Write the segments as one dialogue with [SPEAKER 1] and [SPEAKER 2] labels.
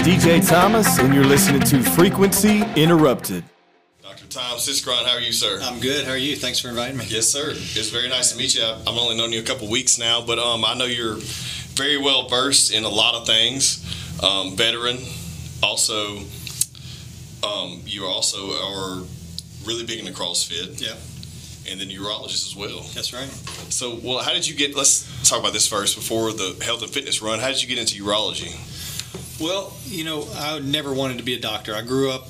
[SPEAKER 1] DJ Thomas, and you're listening to Frequency Interrupted.
[SPEAKER 2] Dr. Tom Siskron, how are you, sir?
[SPEAKER 3] I'm good. How are you? Thanks for inviting me.
[SPEAKER 2] Yes, sir. It's very nice to meet you. I've only known you a couple weeks now, but um, I know you're very well versed in a lot of things. Um, veteran, also, um, you also are really big into CrossFit.
[SPEAKER 3] Yeah.
[SPEAKER 2] And then urologist as well.
[SPEAKER 3] That's right.
[SPEAKER 2] So, well, how did you get? Let's talk about this first before the health and fitness run. How did you get into urology?
[SPEAKER 3] Well, you know, I never wanted to be a doctor. I grew up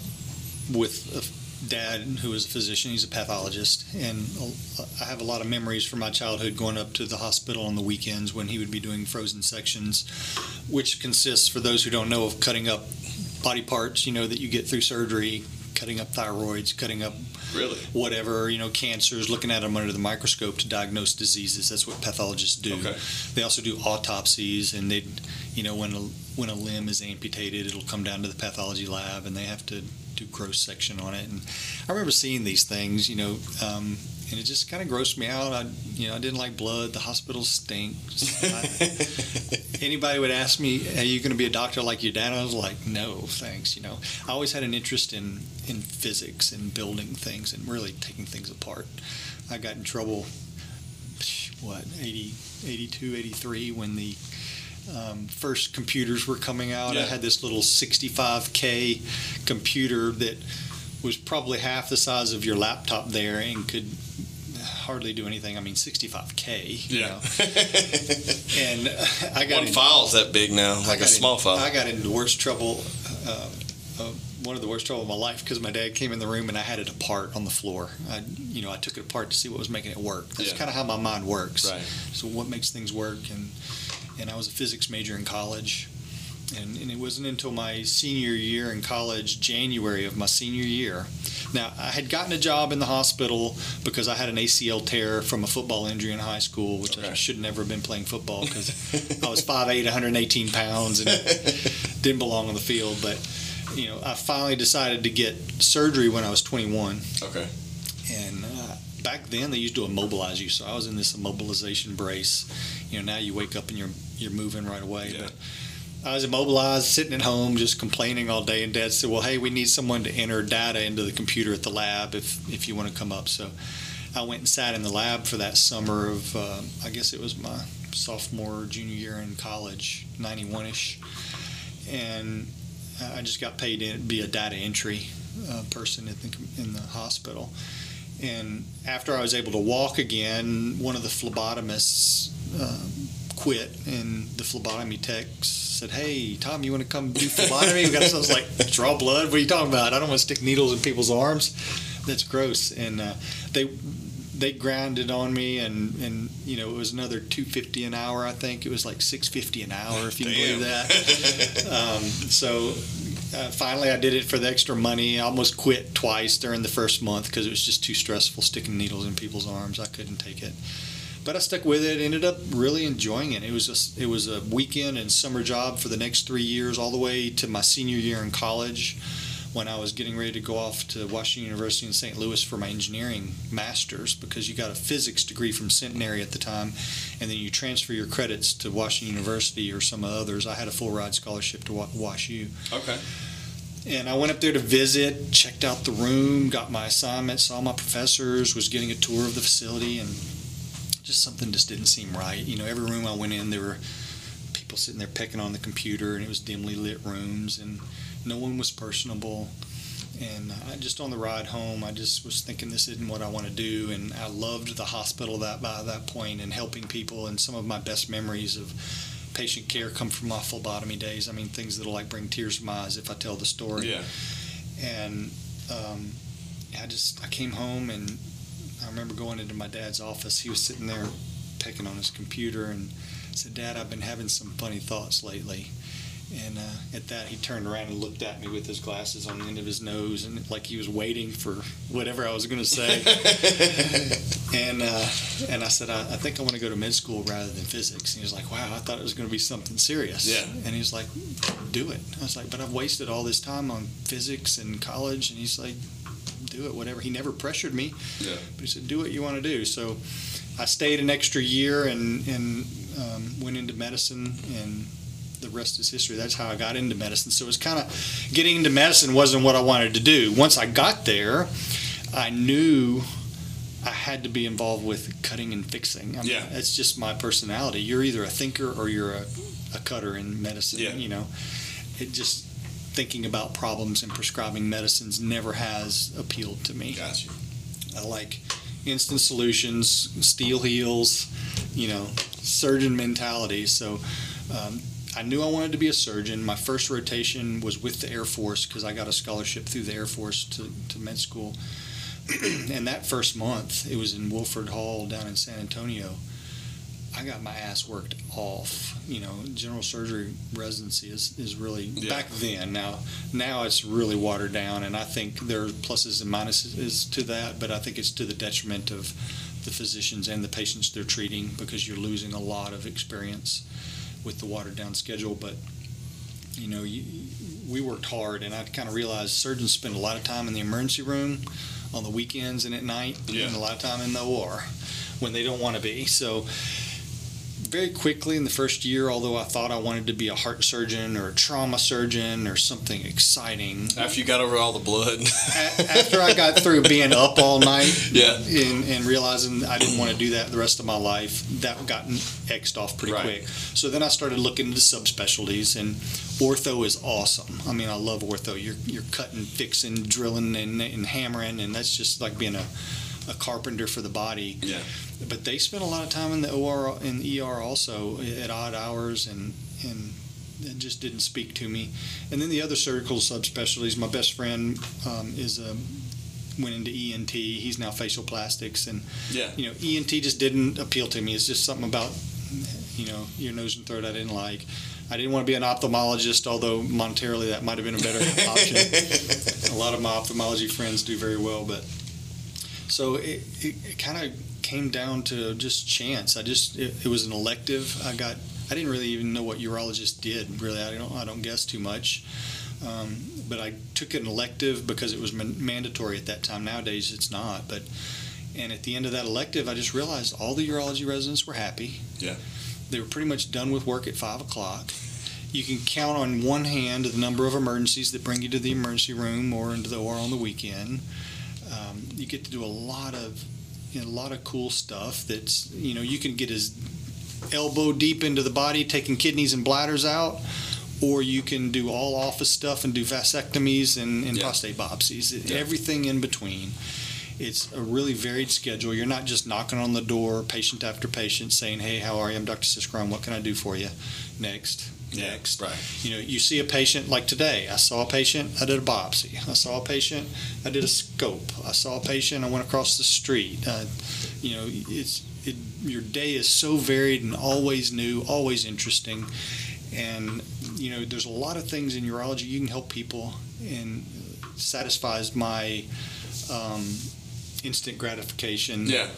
[SPEAKER 3] with a dad who was a physician. He's a pathologist, and I have a lot of memories from my childhood going up to the hospital on the weekends when he would be doing frozen sections, which consists, for those who don't know, of cutting up body parts. You know that you get through surgery, cutting up thyroids, cutting up
[SPEAKER 2] really
[SPEAKER 3] whatever you know cancers, looking at them under the microscope to diagnose diseases. That's what pathologists do.
[SPEAKER 2] Okay.
[SPEAKER 3] They also do autopsies, and they, you know, when a when a limb is amputated, it'll come down to the pathology lab, and they have to do gross section on it. And I remember seeing these things, you know, um, and it just kind of grossed me out. I, you know, I didn't like blood. The hospital stink. I, anybody would ask me, "Are you going to be a doctor like your dad?" I was like, "No, thanks." You know, I always had an interest in in physics and building things and really taking things apart. I got in trouble, what, 80, 82, 83 when the um, first computers were coming out.
[SPEAKER 2] Yeah.
[SPEAKER 3] I had this little 65K computer that was probably half the size of your laptop there and could hardly do anything. I mean, 65K. You
[SPEAKER 2] Yeah.
[SPEAKER 3] know? And uh, I got
[SPEAKER 2] One
[SPEAKER 3] in-
[SPEAKER 2] file's that big now, like a small
[SPEAKER 3] in-
[SPEAKER 2] file.
[SPEAKER 3] I got into worst trouble, uh, uh, one of the worst trouble of my life, because my dad came in the room and I had it apart on the floor. I, you know, I took it apart to see what was making it work. That's
[SPEAKER 2] Yeah.
[SPEAKER 3] kind of how my mind works.
[SPEAKER 2] Right.
[SPEAKER 3] So what makes things work? And and I was a physics major in college, and, and it wasn't until my senior year in college, January of my senior year. Now I had gotten a job in the hospital because I had an ACL tear from a football injury in high school, which I should never have been playing football because I was 5'8", 118 pounds, and didn't belong on the field. But you know, I finally decided to get surgery when I was 21,
[SPEAKER 2] okay.
[SPEAKER 3] and uh, back then they used to immobilize you. So I was in this immobilization brace. You know, now you wake up and you're you're moving right away.
[SPEAKER 2] Yeah.
[SPEAKER 3] But I was immobilized, sitting at home, just complaining all day. And Dad said, "Well, hey, we need someone to enter data into the computer at the lab if if you want to come up." So I went and sat in the lab for that summer of uh, I guess it was my sophomore junior year in college, 91 ish, and I just got paid to be a data entry uh, person in the, in the hospital. And after I was able to walk again, one of the phlebotomists um, quit, and the phlebotomy tech said, "Hey, Tom, you want to come do phlebotomy?" we got I was like, "Draw blood? What are you talking about? I don't want to stick needles in people's arms. That's gross." And uh, they they grounded on me, and and you know it was another two fifty an hour. I think it was like six fifty an hour, if you can believe that. Um, so uh, finally, I did it for the extra money. I almost quit twice during the first month because it was just too stressful sticking needles in people's arms. I couldn't take it. But I stuck with it. Ended up really enjoying it. It was just, it was a weekend and summer job for the next three years, all the way to my senior year in college, when I was getting ready to go off to Washington University in St. Louis for my engineering master's. Because you got a physics degree from Centenary at the time, and then you transfer your credits to Washington University or some others. I had a full ride scholarship to Wa- Wash U.
[SPEAKER 2] Okay.
[SPEAKER 3] And I went up there to visit, checked out the room, got my assignment, saw my professors, was getting a tour of the facility, and just something just didn't seem right. You know, every room I went in, there were people sitting there pecking on the computer, and it was dimly lit rooms, and no one was personable. And I just on the ride home, I just was thinking this isn't what I want to do. And I loved the hospital that by that point and helping people. And some of my best memories of patient care come from my phlebotomy days. I mean, things that'll like bring tears to my eyes if I tell the story
[SPEAKER 2] Yeah.
[SPEAKER 3] and um, I just I came home and remember going into my dad's office. He was sitting there pecking on his computer and said, "Dad, I've been having some funny thoughts lately." And uh, at that, he turned around and looked at me with his glasses on the end of his nose, and like he was waiting for whatever I was going to say. and uh, and I said, I, I think I want to go to med school rather than physics. And he was like, Wow, I thought it was going to be something serious.
[SPEAKER 2] Yeah.
[SPEAKER 3] And he's like, Do it. I was like, But I've wasted all this time on physics and college. And he's like, Do it, whatever. He never pressured me,
[SPEAKER 2] Yeah.
[SPEAKER 3] but he said, Do what you want to do. So I stayed an extra year and and um, went into medicine and the rest is history. That's how I got into medicine. So it was kind of getting into medicine wasn't what I wanted to do. Once I got there, I knew I had to be involved with cutting and fixing. I mean,
[SPEAKER 2] Yeah.
[SPEAKER 3] that's just my personality. You're either a thinker or you're a, a cutter in medicine.
[SPEAKER 2] Yeah.
[SPEAKER 3] You know, it just thinking about problems and prescribing medicines never has appealed to me.
[SPEAKER 2] Gotcha.
[SPEAKER 3] I like instant solutions, steel heels, you know, surgeon mentality. So um, I knew I wanted to be a surgeon. My first rotation was with the Air Force because I got a scholarship through the Air Force to, to med school. and that first month, it was in Wilford Hall down in San Antonio. I got my ass worked off. You know, general surgery residency is, is really
[SPEAKER 2] Yeah.
[SPEAKER 3] back then. Now, now it's really watered down, and I think there are pluses and minuses to that. But I think it's to the detriment of the physicians and the patients they're treating because you're losing a lot of experience with the watered down schedule. But you know, you, we worked hard, and I kind of realized surgeons spend a lot of time in the emergency room on the weekends and at night,
[SPEAKER 2] Yeah.
[SPEAKER 3] and a lot of time in the OR when they don't want to be. So very quickly in the first year, although I thought I wanted to be a heart surgeon or a trauma surgeon or something exciting,
[SPEAKER 2] After you got over all the blood.
[SPEAKER 3] after I got through being up all night
[SPEAKER 2] Yeah.
[SPEAKER 3] and, and realizing I didn't want to do that the rest of my life, that got X'd off pretty
[SPEAKER 2] Right.
[SPEAKER 3] quick. So then I started looking into subspecialties, and ortho is awesome. I mean, I love ortho. You're, you're cutting, fixing, drilling, and, and hammering, and that's just like being a, a carpenter for the body.
[SPEAKER 2] Yeah.
[SPEAKER 3] But they spent a lot of time in the OR in the ER also at odd hours, and and it just didn't speak to me. And then the other surgical subspecialties. My best friend um, is a went into ENT. He's now facial plastics, and
[SPEAKER 2] Yeah.
[SPEAKER 3] you know ENT just didn't appeal to me. It's just something about you know your nose and throat I didn't like. I didn't want to be an ophthalmologist, although monetarily that might have been a better option. a lot of my ophthalmology friends do very well, but so it, it, it kind of came down to just chance. I just it, it was an elective. I got I didn't really even know what urologists did. Really, I don't I don't guess too much. Um, but I took an elective because it was man- mandatory at that time. Nowadays it's not. But and at the end of that elective, I just realized all the urology residents were happy.
[SPEAKER 2] Yeah.
[SPEAKER 3] They were pretty much done with work at five o'clock. You can count on one hand the number of emergencies that bring you to the emergency room or into the OR on the weekend. You get to do a lot of you know, a lot of cool stuff. That's you know you can get as elbow deep into the body, taking kidneys and bladders out, or you can do all office stuff and do vasectomies and, and
[SPEAKER 2] Yeah.
[SPEAKER 3] prostate biopsies.
[SPEAKER 2] Yeah.
[SPEAKER 3] Everything in between. It's a really varied schedule. You're not just knocking on the door, patient after patient, saying, "Hey, how are you? I'm Dr. Siskron. What can I do for you?" Next. Next.
[SPEAKER 2] Right.
[SPEAKER 3] You know, you see a patient like today. I saw a patient. I did a biopsy. I saw a patient. I did a scope. I saw a patient. I went across the street. Uh, you know, it's it, your day is so varied and always new, always interesting, and you know, there's a lot of things in urology you can help people, and satisfies my um, instant gratification.
[SPEAKER 2] Yeah.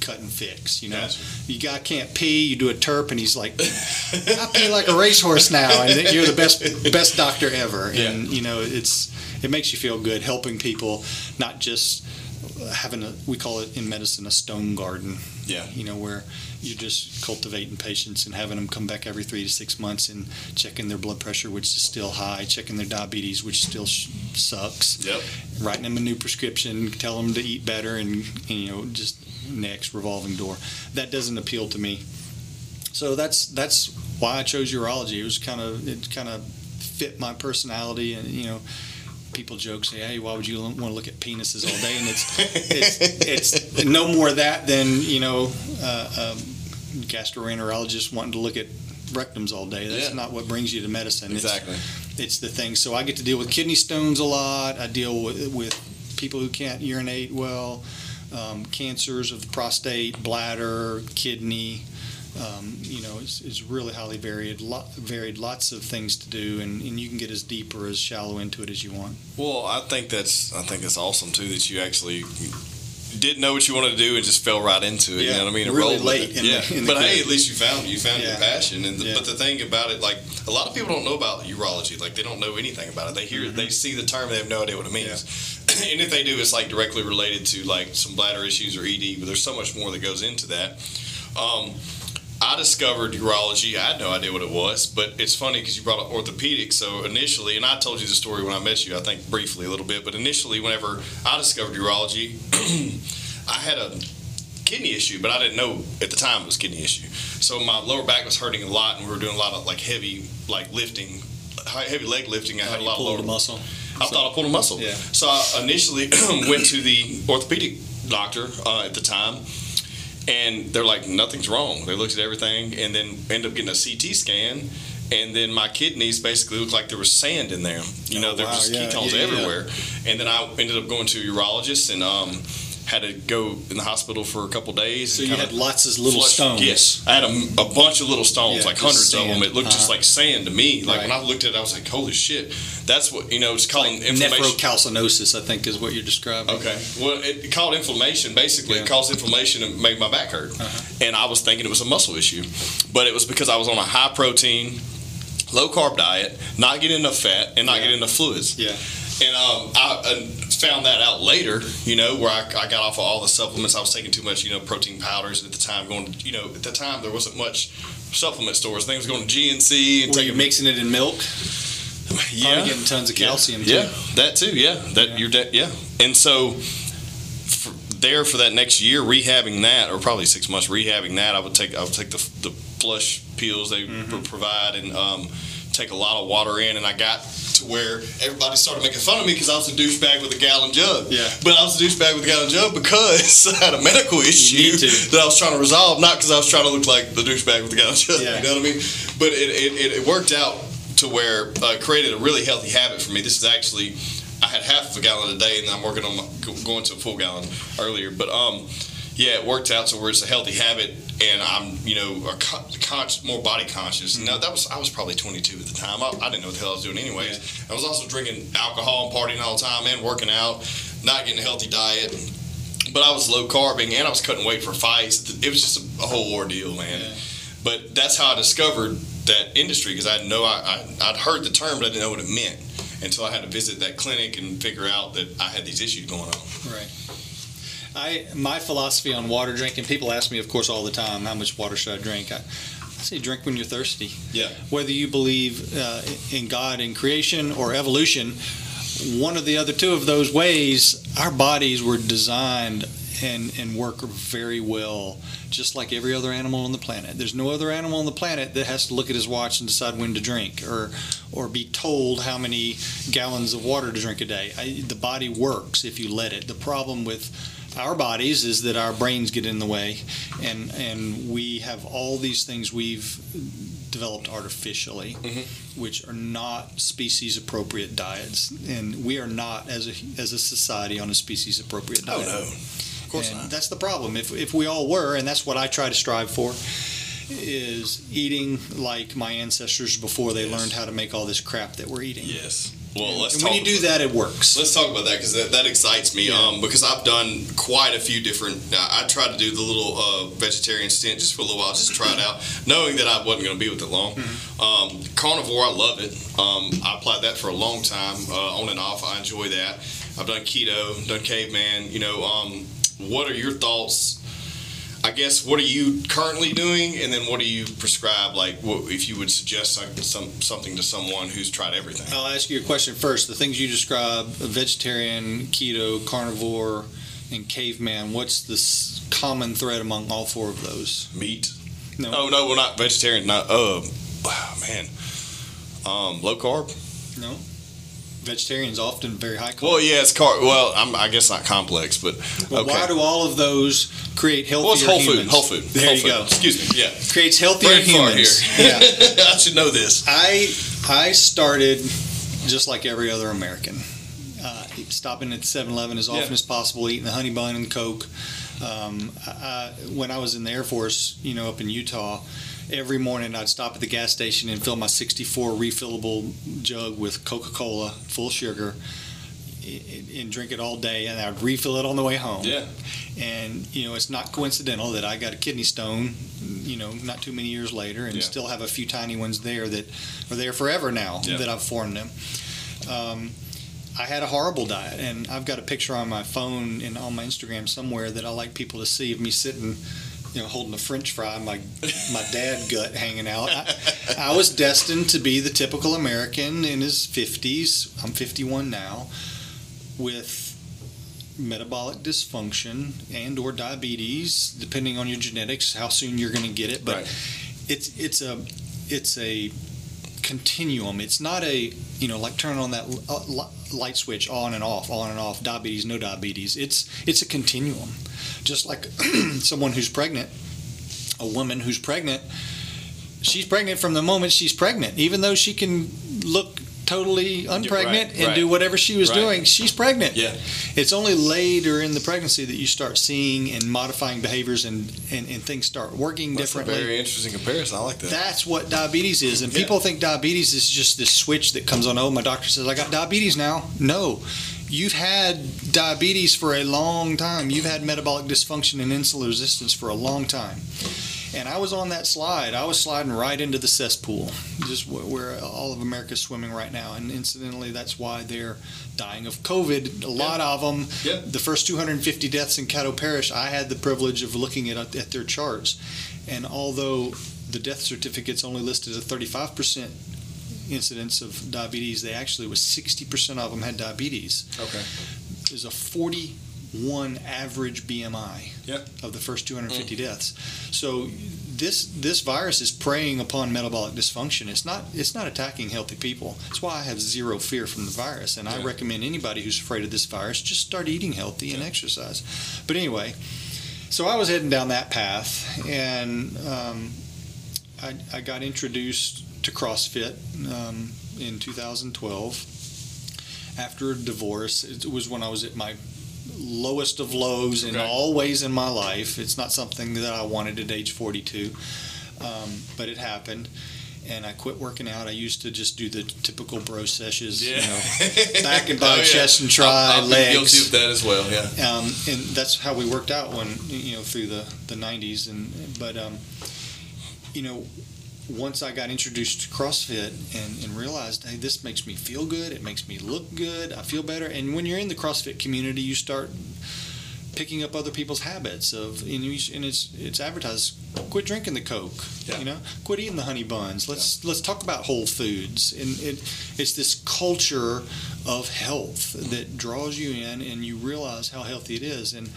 [SPEAKER 3] Cut and fix. You know,
[SPEAKER 2] Gotcha.
[SPEAKER 3] you guy can't pee. You do a TURP, and he's like, I pee like a racehorse now, and you're the best best doctor ever.
[SPEAKER 2] Yeah.
[SPEAKER 3] And you know, it's it makes you feel good helping people, not just having a we call it in medicine a stone garden.
[SPEAKER 2] Yeah.
[SPEAKER 3] You know, where you're just cultivating patients and having them come back every three to six months and checking their blood pressure, which is still high, checking their diabetes, which still sh- sucks
[SPEAKER 2] Yep.
[SPEAKER 3] writing them a new prescription, tell them to eat better, and, and, you know just next revolving door. That doesn't appeal to me. So that's that's why I chose urology. It was kind of it kind of fit my personality, and you know. People joke, say, "Hey, why would you want to look at penises all day?" And it's it's, it's no more that than you know, uh, um, gastroenterologist wanting to look at rectums all day. That's
[SPEAKER 2] Yeah.
[SPEAKER 3] not what brings you to medicine. It's-
[SPEAKER 2] Exactly.
[SPEAKER 3] it's the thing. So I get to deal with kidney stones a lot. I deal with, with people who can't urinate well, um, cancers of the prostate, bladder, kidney. Um, you know, it's, it's really highly varied. Lot, varied, lots of things to do, and, and you can get as deep or as shallow into it as you want.
[SPEAKER 2] Well, I think that's I think that's awesome too that you actually didn't know what you wanted to do and just fell right into it. you know what I mean? And
[SPEAKER 3] really late
[SPEAKER 2] it.
[SPEAKER 3] in the-
[SPEAKER 2] yeah.
[SPEAKER 3] the
[SPEAKER 2] but hey, at least you found you found your passion. And the,
[SPEAKER 3] Yeah.
[SPEAKER 2] but the thing about it, like a lot of people don't know about urology. Like they don't know anything about it. They hear
[SPEAKER 3] Mm-hmm.
[SPEAKER 2] they see the term, they have no idea what it means. and if they do, it's like directly related to like some bladder issues or ED. But there's so much more that goes into that. Um, I discovered urology. I had no idea what it was, but it's funny because you brought up orthopedics. So initially, and I told you the story when I met you, I think briefly a little bit, but initially, whenever I discovered urology, I had a kidney issue, but I didn't know at the time it was kidney issue. So my lower back was hurting a lot, and we were doing a lot of like heavy like lifting, heavy leg lifting. I had a lot of lower
[SPEAKER 3] muscle.
[SPEAKER 2] I thought I pulled a muscle.
[SPEAKER 3] Yeah.
[SPEAKER 2] So I initially went to the orthopedic doctor uh, at the time, and they're like, nothing's wrong. They looked at everything, and then end up getting a CT scan. And then my kidneys basically looked like there was sand in there. You know,
[SPEAKER 3] Oh,
[SPEAKER 2] there
[SPEAKER 3] wow,
[SPEAKER 2] was
[SPEAKER 3] yeah,
[SPEAKER 2] ketones
[SPEAKER 3] yeah, yeah.
[SPEAKER 2] everywhere. And then I ended up going to a urologist and um, had to go in the hospital for a couple days.
[SPEAKER 3] So
[SPEAKER 2] and
[SPEAKER 3] you had lots of little
[SPEAKER 2] flush-
[SPEAKER 3] stones.
[SPEAKER 2] Yes, I had a, a bunch of little stones,
[SPEAKER 3] Yeah,
[SPEAKER 2] like
[SPEAKER 3] just
[SPEAKER 2] hundreds of them. It looked just
[SPEAKER 3] Uh-huh.
[SPEAKER 2] like sand to me. Like when I looked at it, I was like, "Holy shit!" That's what you know. It's called
[SPEAKER 3] Like
[SPEAKER 2] inflammation.
[SPEAKER 3] nephrocalcinosis, I think, is what you're describing.
[SPEAKER 2] Okay. Well, it, called inflammation. Basically,
[SPEAKER 3] Yeah.
[SPEAKER 2] it caused inflammation and made my back hurt.
[SPEAKER 3] Uh-huh.
[SPEAKER 2] And I was thinking it was a muscle issue, but it was because I was on a high protein, low carb diet, not getting enough fat, and not
[SPEAKER 3] Yeah.
[SPEAKER 2] getting enough fluids.
[SPEAKER 3] Yeah.
[SPEAKER 2] And um, I found that out later, you know, where I, I got off of all the supplements. I was taking too much, you know, protein powders at the time. Going, to, you know, at the time there wasn't much supplement stores. Things going to GNC and
[SPEAKER 3] Were
[SPEAKER 2] taking
[SPEAKER 3] mixing it in milk?
[SPEAKER 2] yeah,
[SPEAKER 3] Probably getting tons of calcium, too.
[SPEAKER 2] Yeah, that too. Yeah, that
[SPEAKER 3] Yeah.
[SPEAKER 2] you're de- yeah. And so for, there for that next year, rehabbing that, or probably six months rehabbing that, I would take I would take the the flush pills they
[SPEAKER 3] Mm-hmm.
[SPEAKER 2] pro- provide and um, take a lot of water in, and I got to where everybody started making fun of me because I was a douchebag with a gallon jug.
[SPEAKER 3] Yeah.
[SPEAKER 2] But I was a douchebag with a gallon jug because I had a medical issue that I was trying to resolve, not because I was trying to look like the douchebag with the gallon jug.
[SPEAKER 3] Yeah.
[SPEAKER 2] You know what I mean? But it, it, it, it worked out to where uh, created a really healthy habit for me. This is actually I had half a gallon a day, and I'm working on my, going to a full gallon earlier. But um, yeah, it worked out to where it's a healthy habit, and I'm you know a con- con- more body conscious. Mm-hmm. Now that was I was probably 22 at the time. I, I didn't know what the hell I was doing anyways. I was also drinking alcohol and partying all the time, and working out, not getting a healthy diet. But I was low carbing, and I was cutting weight for fights. It was just a, a whole ordeal, man.
[SPEAKER 3] Yeah.
[SPEAKER 2] But that's how I discovered that industry because I know I, I I'd heard the term, but I didn't know what it meant until I had to visit that clinic and figure out that I had these issues going on.
[SPEAKER 3] Right. I my philosophy on water drinking. People ask me, of course, all the time, how much water should I drink? I, I say drink when you're thirsty.
[SPEAKER 2] Yeah.
[SPEAKER 3] Whether you believe uh, in God in creation or evolution, one of the other two of those ways, our bodies were designed and and work very well, just like every other animal on the planet. There's no other animal on the planet that has to look at his watch and decide when to drink, or or be told how many gallons of water to drink a day. I, the body works if you let it. The problem with our bodies is that our brains get in the way, and and we have all these things we've developed artificially,
[SPEAKER 2] Mhm.
[SPEAKER 3] which are not species appropriate diets, and we are not as a as a society on a species appropriate diet.
[SPEAKER 2] Oh
[SPEAKER 3] diet.
[SPEAKER 2] no, of course
[SPEAKER 3] And
[SPEAKER 2] not.
[SPEAKER 3] That's the problem. If, if we all were, and that's what I try to strive for, is eating like my ancestors before they
[SPEAKER 2] Yes.
[SPEAKER 3] learned how to make all this crap that we're eating.
[SPEAKER 2] Yes. Well, let's
[SPEAKER 3] and when you do that, it works.
[SPEAKER 2] Let's talk about that because that, that excites me.
[SPEAKER 3] Yeah.
[SPEAKER 2] Um, because I've done quite a few different. I, I tried to do the little uh, vegetarian stint just for a little while, just to try it out, knowing that I wasn't going to be with it long.
[SPEAKER 3] Mm-hmm.
[SPEAKER 2] Um, carnivore, I love it. Um, I applied that for a long time, uh, on and off. I enjoy that. I've done keto, done caveman. You know, um, what are your thoughts? I guess what are you currently doing, and then what do you prescribe? Like, what, if you would suggest some, some something to someone who's tried everything.
[SPEAKER 3] I'll ask you a question first. The things you describe vegetarian, keto, carnivore, and caveman what's the common thread among all four of those?
[SPEAKER 2] Meat.
[SPEAKER 3] No.
[SPEAKER 2] Oh no, we're not vegetarian. Not uh, wow, man. Um, low carb.
[SPEAKER 3] No. Vegetarians often very high carb.
[SPEAKER 2] Well, yeah, it's car. Well, I'm, I guess not complex, but
[SPEAKER 3] But
[SPEAKER 2] okay.
[SPEAKER 3] why do all of those create healthier
[SPEAKER 2] well, it's whole food.
[SPEAKER 3] humans?
[SPEAKER 2] Whole food.
[SPEAKER 3] There
[SPEAKER 2] whole
[SPEAKER 3] you
[SPEAKER 2] food.
[SPEAKER 3] go.
[SPEAKER 2] Excuse me. Yeah.
[SPEAKER 3] Creates healthier
[SPEAKER 2] Brain
[SPEAKER 3] humans.
[SPEAKER 2] here.
[SPEAKER 3] Yeah.
[SPEAKER 2] I should know this.
[SPEAKER 3] I I started just like every other American, uh, stopping at 7-Eleven as often
[SPEAKER 2] Yeah.
[SPEAKER 3] as possible, eating the honey bun and Coke. Um, I- when I was in the Air Force, you know, up in Utah, every morning I'd stop at the gas station and fill my 64 refillable jug with Coca-Cola, full sugar, and drink it all day, and I'd refill it on the way home.
[SPEAKER 2] Yeah.
[SPEAKER 3] And you know, it's not coincidental that I got a kidney stone, you know, not too many years later, and
[SPEAKER 2] Yeah.
[SPEAKER 3] still have a few tiny ones there that are there forever now
[SPEAKER 2] Yeah.
[SPEAKER 3] that I've formed them. Um, I had a horrible diet, and I've got a picture on my phone and on my Instagram somewhere that I like people to see of me sitting you know, holding a French fry, my my dad gut hanging out. I, I was destined to be the typical American in his fifties. I'm 51 now, with metabolic dysfunction and or diabetes, depending on your genetics, how soon you're going to get it. But
[SPEAKER 2] Right.
[SPEAKER 3] it's it's a it's a continuum. It's not a you know like turn on that uh, light switch on and off, on and off. Diabetes, no diabetes. It's it's a continuum. Just like someone who's pregnant, a woman who's pregnant, she's pregnant from the moment she's pregnant, even though she can look totally unpregnant and
[SPEAKER 2] right.
[SPEAKER 3] do whatever she was
[SPEAKER 2] Right.
[SPEAKER 3] doing. She's pregnant.
[SPEAKER 2] Yeah.
[SPEAKER 3] It's only later in the pregnancy that you start seeing and modifying behaviors and, and, and things start working
[SPEAKER 2] That's a
[SPEAKER 3] differently.
[SPEAKER 2] very interesting comparison. I like that.
[SPEAKER 3] That's what diabetes is. And
[SPEAKER 2] Yeah.
[SPEAKER 3] people think diabetes is just this switch that comes on. Oh, my doctor says I got diabetes now. No. You've had diabetes for a long time. You've had metabolic dysfunction and insulin resistance for a long time. And I was on that slide. I was sliding right into the cesspool, just wh- where all of America's swimming right now. And incidentally, that's why they're dying of COVID. A lot of them.
[SPEAKER 2] Yeah.
[SPEAKER 3] The first 250 deaths in Caddo Parish, I had the privilege of looking at, at their charts. And although the death certificates only listed a 35% incidence of diabetes, they actually was 60% of them had diabetes.
[SPEAKER 2] okay.
[SPEAKER 3] There's a 41 average BMI
[SPEAKER 2] Yeah.
[SPEAKER 3] of the first 250 deaths. So this this virus is preying upon metabolic dysfunction. It's not it's not attacking healthy people. That's why I have zero fear from the virus, and I recommend anybody who's afraid of this virus just start eating healthy and exercise. But anyway, so I was heading down that path, and um, I, I got introduced to CrossFit um, in 2012 after a divorce. It was when I was at my lowest of lows in
[SPEAKER 2] Okay.
[SPEAKER 3] all ways in my life. It's not something that I wanted at age 42, um, but it happened. And I quit working out. I used to just do the typical bro sessions, you know, back and
[SPEAKER 2] Oh, yeah.
[SPEAKER 3] chest and try,
[SPEAKER 2] I've, I've
[SPEAKER 3] legs.
[SPEAKER 2] Been guilty of that as well. Yeah.
[SPEAKER 3] Um, and that's how we worked out when you know through the the 90s. And but um, you know, once I got introduced to CrossFit and, and realized, hey, this makes me feel good. It makes me look good. I feel better. And when you're in the CrossFit community, you start picking up other people's habits of and, you, and it's it's advertised quit drinking the coke
[SPEAKER 2] Yeah.
[SPEAKER 3] you know quit eating the honey buns let's let's talk about whole foods and it it's this culture of health that draws you in and you realize how healthy it is and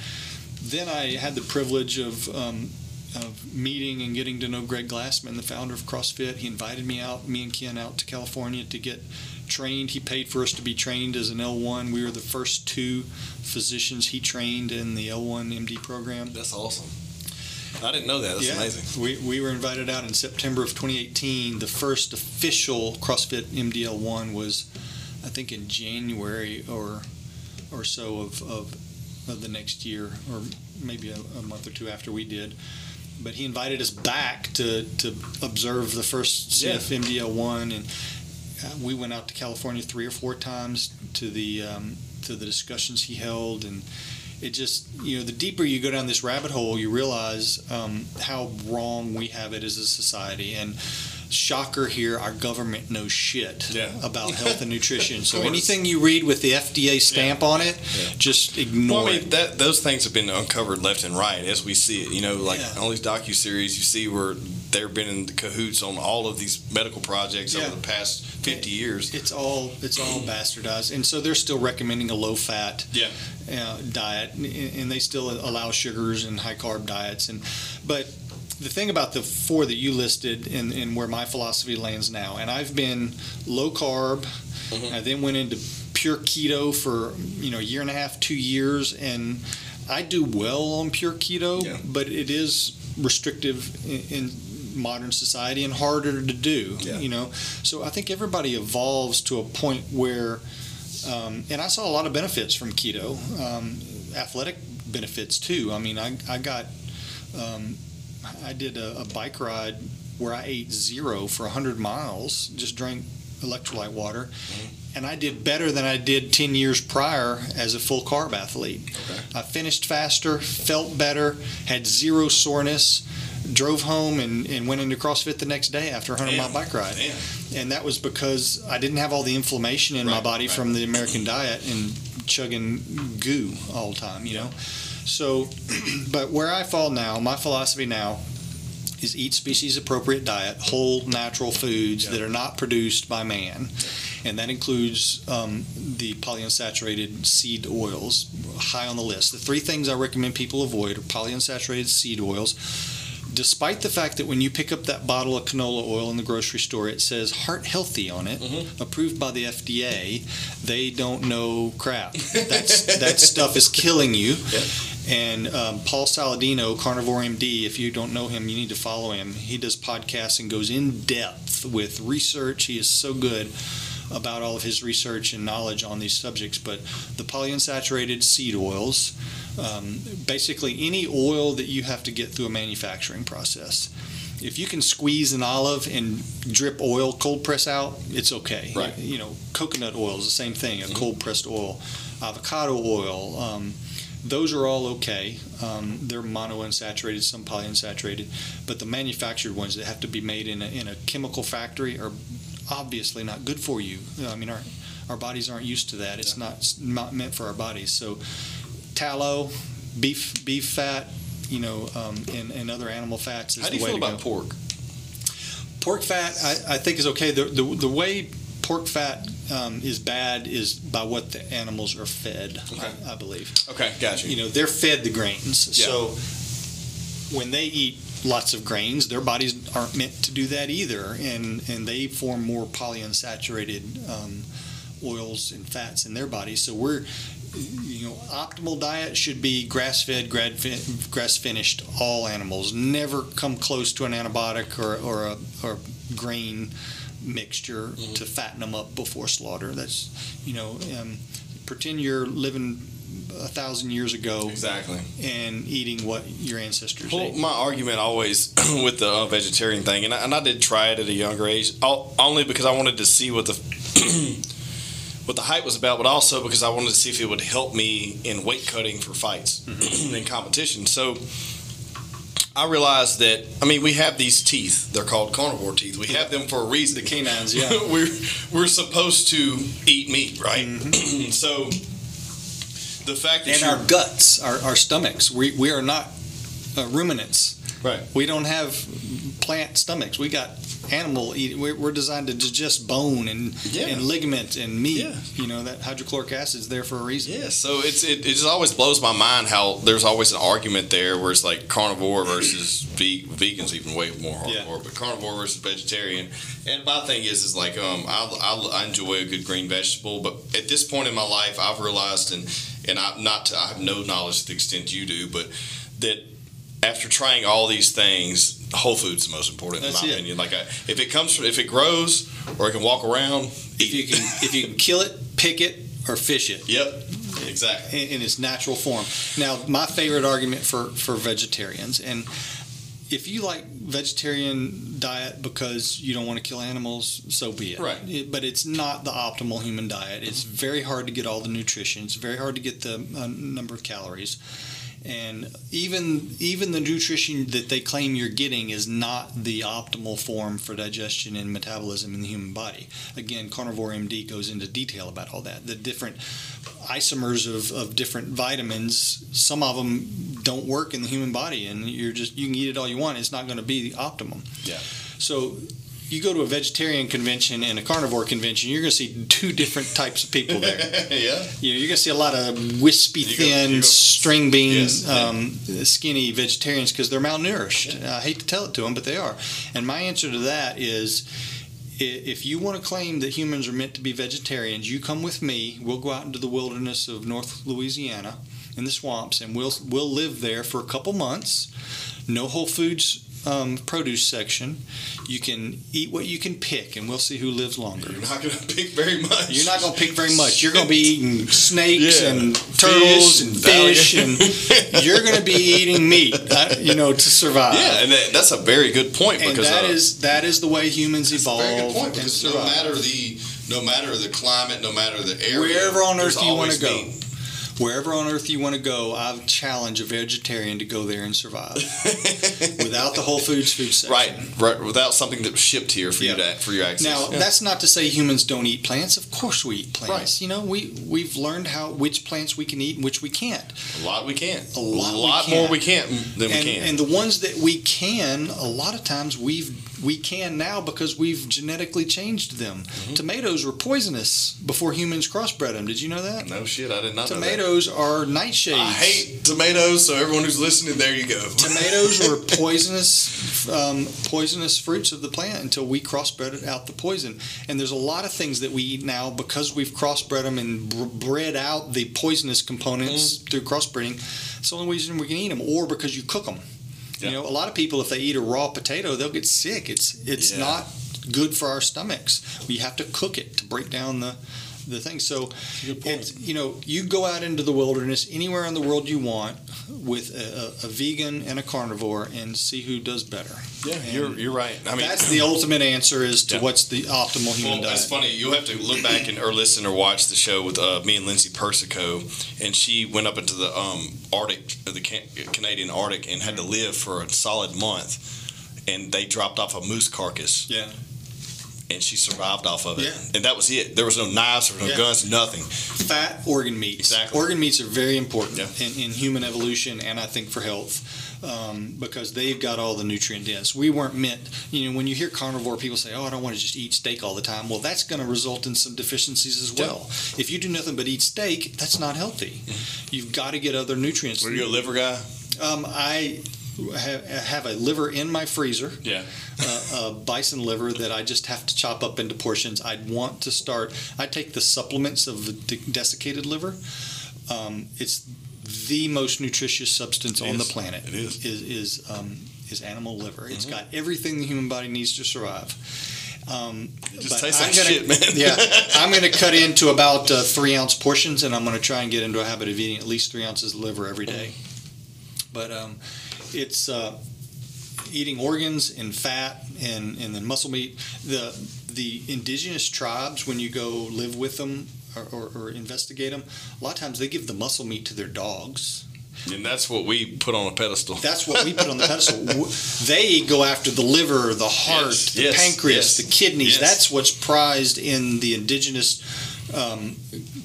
[SPEAKER 3] then I had the privilege of um, of meeting and getting to know Greg Glassman, the founder of CrossFit. He invited me out, me and Ken, out to California to get trained. He paid for us to be trained as an L1. We were the first two physicians he trained in the L1 MD program.
[SPEAKER 2] That's awesome. I didn't know that. That's amazing.
[SPEAKER 3] We, we were invited out in September of 2018. The first official CrossFit MDL1 was, I think, in January or or so of, of, of the next year, or maybe a, a month or two after we did. But he invited us back to, to observe the first
[SPEAKER 2] Yeah.
[SPEAKER 3] CF MDL1, and uh, we went out to California three or four times to the um, to the discussions he held, and it just you know the deeper you go down this rabbit hole, you realize um, how wrong we have it as a society. And shocker here, our government knows shit
[SPEAKER 2] Yeah.
[SPEAKER 3] about health and nutrition. So anything you read with the FDA stamp on it,
[SPEAKER 2] Yeah.
[SPEAKER 3] just ignore
[SPEAKER 2] Well, I
[SPEAKER 3] it.
[SPEAKER 2] that those things have been uncovered left and right as we see it. You know, like
[SPEAKER 3] Yeah.
[SPEAKER 2] on these docu series, you see where they've been in the cahoots on all of these medical projects
[SPEAKER 3] Yeah.
[SPEAKER 2] over the past fifty years.
[SPEAKER 3] It's all it's all bastardized, and so they're still recommending a low fat
[SPEAKER 2] Yeah.
[SPEAKER 3] uh, diet, and- and they still allow sugars and high carb diets. And but the thing about the four that you listed, and, and where my philosophy lands now, and I've been low carb.
[SPEAKER 2] Mhm.
[SPEAKER 3] I then went into pure keto for you know a year and a half, two years, and I do well on pure keto,
[SPEAKER 2] Yeah.
[SPEAKER 3] but it is restrictive in, in modern society and harder to do.
[SPEAKER 2] Yeah.
[SPEAKER 3] You know, so I think everybody evolves to a point where, um, and I saw a lot of benefits from keto, um, athletic benefits too. I mean, I, I got, um, I did a, a bike ride where I ate zero for 100 miles, just drank electrolyte water, mm-hmm. and I did better than I did 10 years prior as a full carb athlete.
[SPEAKER 2] Okay.
[SPEAKER 3] I finished faster, felt better, had zero soreness, drove home and, and went into CrossFit the next day after a 100 mile bike ride
[SPEAKER 2] Damn.
[SPEAKER 3] and that was because I didn't have all the inflammation in my body
[SPEAKER 2] right.
[SPEAKER 3] from the American diet and chugging goo all the time, you know. So, but where I fall now, my philosophy now is eat species appropriate diet, whole natural foods
[SPEAKER 2] Yeah.
[SPEAKER 3] that are not produced by man. And that includes um, the polyunsaturated seed oils, high on the list. The three things I recommend people avoid are polyunsaturated seed oils. Despite the fact that when you pick up that bottle of canola oil in the grocery store, it says heart healthy on it,
[SPEAKER 2] Mhm.
[SPEAKER 3] approved by the FDA, they don't know crap. That's, that stuff is killing you.
[SPEAKER 2] Yeah.
[SPEAKER 3] And um, Paul Saladino, Carnivore MD, if you don't know him, you need to follow him. He does podcasts and goes in depth with research. He is so good about all of his research and knowledge on these subjects. But the polyunsaturated seed oils, um, basically any oil that you have to get through a manufacturing process. If you can squeeze an olive and drip oil, cold press out, it's okay.
[SPEAKER 2] Right.
[SPEAKER 3] You know, coconut oil is the same thing, a
[SPEAKER 2] Mhm.
[SPEAKER 3] cold pressed oil. Avocado oil, um, those are all okay. Um, they're monounsaturated, some polyunsaturated, but the manufactured ones that have to be made in a, in a chemical factory are obviously not good for you. I mean, our our bodies aren't used to that. It's not it's not meant for our bodies. So, tallow, beef beef fat, you know, um, and, and other animal fats is
[SPEAKER 2] How do
[SPEAKER 3] the
[SPEAKER 2] you
[SPEAKER 3] way
[SPEAKER 2] feel about
[SPEAKER 3] go.
[SPEAKER 2] pork?
[SPEAKER 3] Pork fat, I, I think is okay. The, the the way pork fat um, is bad is by what the animals are fed.
[SPEAKER 2] Okay.
[SPEAKER 3] I, I believe
[SPEAKER 2] Okay, gotcha.
[SPEAKER 3] you know they're fed the grains
[SPEAKER 2] Yeah.
[SPEAKER 3] so when they eat lots of grains their bodies aren't meant to do that either and and they form more polyunsaturated um, oils and fats in their bodies so we're you know optimal diet should be grass fed grass finished all animals never come close to an antibiotic or, or a or grain mixture
[SPEAKER 2] Mhm.
[SPEAKER 3] to fatten them up before slaughter that's you know um, pretend you're living a thousand years ago
[SPEAKER 2] exactly.
[SPEAKER 3] and eating what your ancestors
[SPEAKER 2] Well,
[SPEAKER 3] ate.
[SPEAKER 2] my argument always with the uh, vegetarian thing, and I, and I did try it at a younger age, all, only because I wanted to see what the what the hype was about, but also because I wanted to see if it would help me in weight cutting for fights and in competition. So I realized that I mean we have these teeth; they're called carnivore teeth. We have them for a reason.
[SPEAKER 3] The canines, yeah.
[SPEAKER 2] we're we're supposed to eat meat, right?
[SPEAKER 3] Mm-hmm.
[SPEAKER 2] so the fact that
[SPEAKER 3] and our guts, our, our stomachs, we, we are not uh, ruminants.
[SPEAKER 2] right.
[SPEAKER 3] We don't have plant stomachs. We got animal eat. We're, we're designed to digest bone and
[SPEAKER 2] Yeah.
[SPEAKER 3] and ligament and meat.
[SPEAKER 2] Yeah.
[SPEAKER 3] You know that hydrochloric acid is there for a reason.
[SPEAKER 2] Yeah, so it's it, it just always blows my mind how there's always an argument there where it's like carnivore versus ve- vegans even way more hardcore, but carnivore versus vegetarian. And my thing is is like um I, I, I enjoy a good green vegetable, but at this point in my life I've realized and and I'm not to, I have no knowledge to the extent you do, but that after trying all these things, whole food's the most important
[SPEAKER 3] That's
[SPEAKER 2] in my
[SPEAKER 3] it.
[SPEAKER 2] opinion. Like I, if it comes from if it grows or it can walk around,
[SPEAKER 3] If you can if you can kill it, pick it, or fish it.
[SPEAKER 2] Yep, exactly.
[SPEAKER 3] in, in its natural form. Now, my favorite argument for, for vegetarians, and if you like vegetarian diet because you don't want to kill animals, so be it.
[SPEAKER 2] Right.
[SPEAKER 3] It- but it's not the optimal human diet. It's very hard to get all the nutrition. It's very hard to get the uh, number of calories. And even even the nutrition that they claim you're getting is not the optimal form for digestion and metabolism in the human body. Again, Carnivore MD goes into detail about all that. The different isomers of, of different vitamins, some of them don't work in the human body, and you're just you can eat it all you want. It's not going to be the optimum.
[SPEAKER 2] Yeah.
[SPEAKER 3] So you go to a vegetarian convention and a carnivore convention, you're going to see two different types of people there.
[SPEAKER 2] yeah.
[SPEAKER 3] You know, you're going to see a lot of wispy,
[SPEAKER 2] You
[SPEAKER 3] thin,
[SPEAKER 2] you go-
[SPEAKER 3] string bean,
[SPEAKER 2] Yes, yeah.
[SPEAKER 3] um, skinny vegetarians because they're malnourished. I hate to tell it to them, but they are. And my answer to that is if you want to claim that humans are meant to be vegetarians, you come with me. We'll go out into the wilderness of North Louisiana in the swamps, and we'll we'll live there for a couple months. No Whole Foods um, produce section. You can eat what you can pick, and we'll see who lives longer.
[SPEAKER 2] You're not going to pick very much.
[SPEAKER 3] You're not going to pick very much. You're going to be eating snakes
[SPEAKER 2] Yeah.
[SPEAKER 3] and turtles
[SPEAKER 2] Fish
[SPEAKER 3] and
[SPEAKER 2] and
[SPEAKER 3] fish, and you're going to be eating meat, you know, to survive.
[SPEAKER 2] Yeah, and that, that's a very good point
[SPEAKER 3] and
[SPEAKER 2] because
[SPEAKER 3] that
[SPEAKER 2] uh,
[SPEAKER 3] is that is the way humans
[SPEAKER 2] that's a
[SPEAKER 3] evolve
[SPEAKER 2] very good point
[SPEAKER 3] and
[SPEAKER 2] because no matter the no matter the climate, no matter the area,
[SPEAKER 3] Wherever on
[SPEAKER 2] there's
[SPEAKER 3] earth you wanna go.
[SPEAKER 2] meat.
[SPEAKER 3] Wherever on earth you want to go, I challenge a vegetarian to go there and survive without the Whole Foods food section.
[SPEAKER 2] right, right, without something that was shipped here for you to for your access.
[SPEAKER 3] Now,
[SPEAKER 2] Yeah.
[SPEAKER 3] that's not to say humans don't eat plants. Of course, we eat plants. You know, we we've learned how which plants we can eat and which we can't.
[SPEAKER 2] a lot we can't.
[SPEAKER 3] A lot we
[SPEAKER 2] more we can't than we can.
[SPEAKER 3] and the ones that we can, a lot of times we've we can now because we've genetically changed them.
[SPEAKER 2] Mm-hmm.
[SPEAKER 3] Tomatoes were poisonous before humans crossbred them. Did you know that?
[SPEAKER 2] no shit, I did not know that.
[SPEAKER 3] Tomatoes are nightshades.
[SPEAKER 2] I hate tomatoes, so everyone who's listening, there you go.
[SPEAKER 3] Tomatoes were poisonous, um, poisonous fruits of the plant until we crossbred out the poison. And there's a lot of things that we eat now because we've crossbred them and br- bred out the poisonous components
[SPEAKER 2] Mm-hmm.
[SPEAKER 3] through crossbreeding. It's the only reason we can eat them, or because you cook them. You know, a lot of people, if they eat a raw potato, they'll get sick. It's it's not good for our stomachs. We have to cook it to break down the the thing. So, it's, you know, you go out into the wilderness anywhere in the world you want with a, a, a vegan and a carnivore and see who does better.
[SPEAKER 2] Yeah,
[SPEAKER 3] And
[SPEAKER 2] you're you're right. I mean,
[SPEAKER 3] that's the ultimate answer as to
[SPEAKER 2] Yeah.
[SPEAKER 3] what's the optimal human
[SPEAKER 2] Well,
[SPEAKER 3] diet.
[SPEAKER 2] it's funny. You'll have to look back and or listen or watch the show with uh, me and Lindsay Persico, and she went up into the um, Arctic, uh, the Can- Canadian Arctic, and had to live for a solid month. And they dropped off a moose carcass,
[SPEAKER 3] Yeah.
[SPEAKER 2] And she survived off of it.
[SPEAKER 3] Yeah.
[SPEAKER 2] And that was it. There was no knives, there was no
[SPEAKER 3] Yeah.
[SPEAKER 2] guns, nothing.
[SPEAKER 3] Fat organ meats.
[SPEAKER 2] Exactly.
[SPEAKER 3] Organ meats are very important
[SPEAKER 2] Yeah.
[SPEAKER 3] in, in human evolution and I think for health um, because they've got all the nutrient dense. We weren't meant, you know, when you hear carnivore, people say, oh, I don't want to just eat steak all the time. Well, that's going to result in some deficiencies as well. If you do nothing but eat steak, that's not healthy. You've got to get other nutrients.
[SPEAKER 2] Were you a liver guy?
[SPEAKER 3] Um, I have, have a liver in my freezer.
[SPEAKER 2] Yeah.
[SPEAKER 3] uh, a bison liver that I just have to chop up into portions. I'd want to start. I take the supplements of the de- desiccated liver. Um, it's the most nutritious substance
[SPEAKER 2] It
[SPEAKER 3] on
[SPEAKER 2] is.
[SPEAKER 3] the planet.
[SPEAKER 2] It is.
[SPEAKER 3] is is, um, is animal liver. It's
[SPEAKER 2] Mhm.
[SPEAKER 3] got everything the human body needs to survive. Um,
[SPEAKER 2] It just tastes
[SPEAKER 3] I'm
[SPEAKER 2] like
[SPEAKER 3] gonna-
[SPEAKER 2] shit, man.
[SPEAKER 3] yeah, I'm going to cut into about uh, three ounce portions, and I'm going to try and get into a habit of eating at least three ounces of liver every day. But um, it's uh, eating organs and fat and, and then muscle meat. The the indigenous tribes, when you go live with them or, or, or investigate them, a lot of times they give the muscle meat to their dogs.
[SPEAKER 2] And that's what we put on a pedestal.
[SPEAKER 3] That's what we put on the pedestal. They go after the liver, the heart,
[SPEAKER 2] Yes,
[SPEAKER 3] the
[SPEAKER 2] yes,
[SPEAKER 3] pancreas,
[SPEAKER 2] yes,
[SPEAKER 3] the kidneys. That's what's prized in the indigenous um,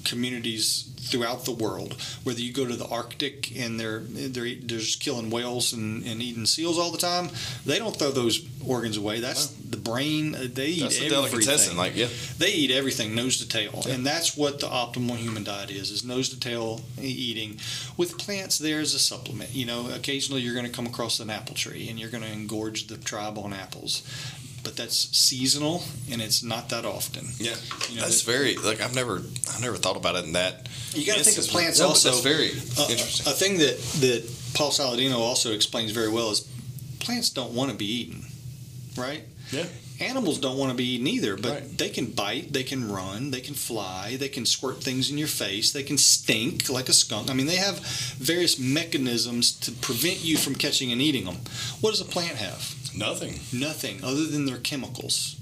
[SPEAKER 3] communities throughout the world. Whether you go to the Arctic and they're they're, they're just killing whales and, and eating seals all the time, they don't throw those organs away. That's the brain. uh, They eat
[SPEAKER 2] That's
[SPEAKER 3] everything.
[SPEAKER 2] Like, yeah.
[SPEAKER 3] They eat everything nose to tail, and that's what the optimal human diet is: is nose to tail eating. With plants, there's a supplement. You know, occasionally you're going to come across an apple tree, and you're going to engorge the tribe on apples, but that's seasonal, and it's not that often.
[SPEAKER 2] Yeah.
[SPEAKER 3] You know,
[SPEAKER 2] That's very like I've never I never thought about it in that.
[SPEAKER 3] You got to think of plants
[SPEAKER 2] No,
[SPEAKER 3] also.
[SPEAKER 2] That's very
[SPEAKER 3] Uh,
[SPEAKER 2] interesting.
[SPEAKER 3] A thing that that Paul Saladino also explains very well is plants don't want to be eaten, right?
[SPEAKER 2] Yeah.
[SPEAKER 3] Animals don't want to be eaten either, but
[SPEAKER 2] Right.
[SPEAKER 3] they can bite, they can run, they can fly, they can squirt things in your face, they can stink like a skunk. I mean, they have various mechanisms to prevent you from catching and eating them. What does a plant have?
[SPEAKER 2] Nothing.
[SPEAKER 3] Nothing other than their chemicals.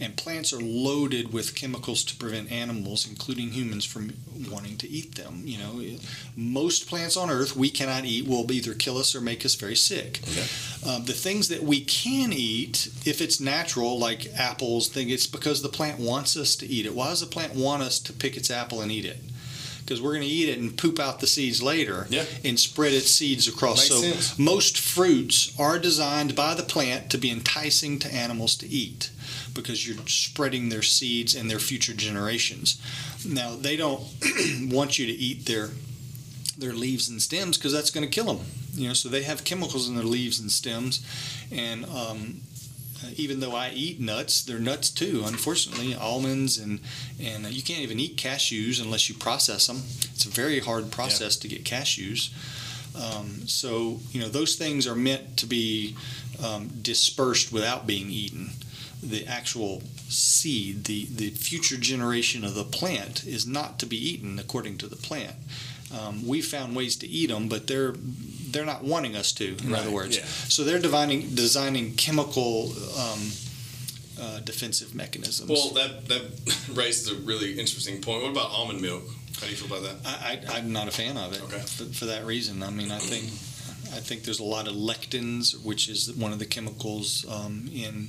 [SPEAKER 3] And plants are loaded with chemicals to prevent animals, including humans, from wanting to eat them. You know, most plants on Earth we cannot eat will either kill us or make us very sick.
[SPEAKER 2] Okay.
[SPEAKER 3] Um, the things that we can eat, if it's natural, like apples, thing, it's because the plant wants us to eat it. Why does the plant want us to pick its apple and eat it? Because we're going to eat it and poop out the seeds later
[SPEAKER 2] Yeah.
[SPEAKER 3] and spread its seeds across.
[SPEAKER 2] Makes
[SPEAKER 3] so
[SPEAKER 2] sense.
[SPEAKER 3] most fruits are designed by the plant to be enticing to animals to eat because you're spreading their seeds and their future generations. Now they don't want you to eat their their leaves and stems because that's going to kill them. You know, so they have chemicals in their leaves and stems, and um, even though I eat nuts, they're nuts too. Unfortunately, almonds and and uh, you can't even eat cashews unless you process them. It's a very hard process to get cashews. Um, so you know those things are meant to be um, dispersed without being eaten. The actual seed, the the future generation of the plant, is not to be eaten according to the plant. Um, we found ways to eat them, but they're they're not wanting us to. In other words,
[SPEAKER 2] yeah.
[SPEAKER 3] so they're designing designing chemical um, uh, defensive mechanisms.
[SPEAKER 2] Well, that that raises a really interesting point. What about almond milk? How do you feel about that?
[SPEAKER 3] I, I, I'm not a fan of it
[SPEAKER 2] Okay.
[SPEAKER 3] for, for that reason. I mean, I think I think there's a lot of lectins, which is one of the chemicals um, in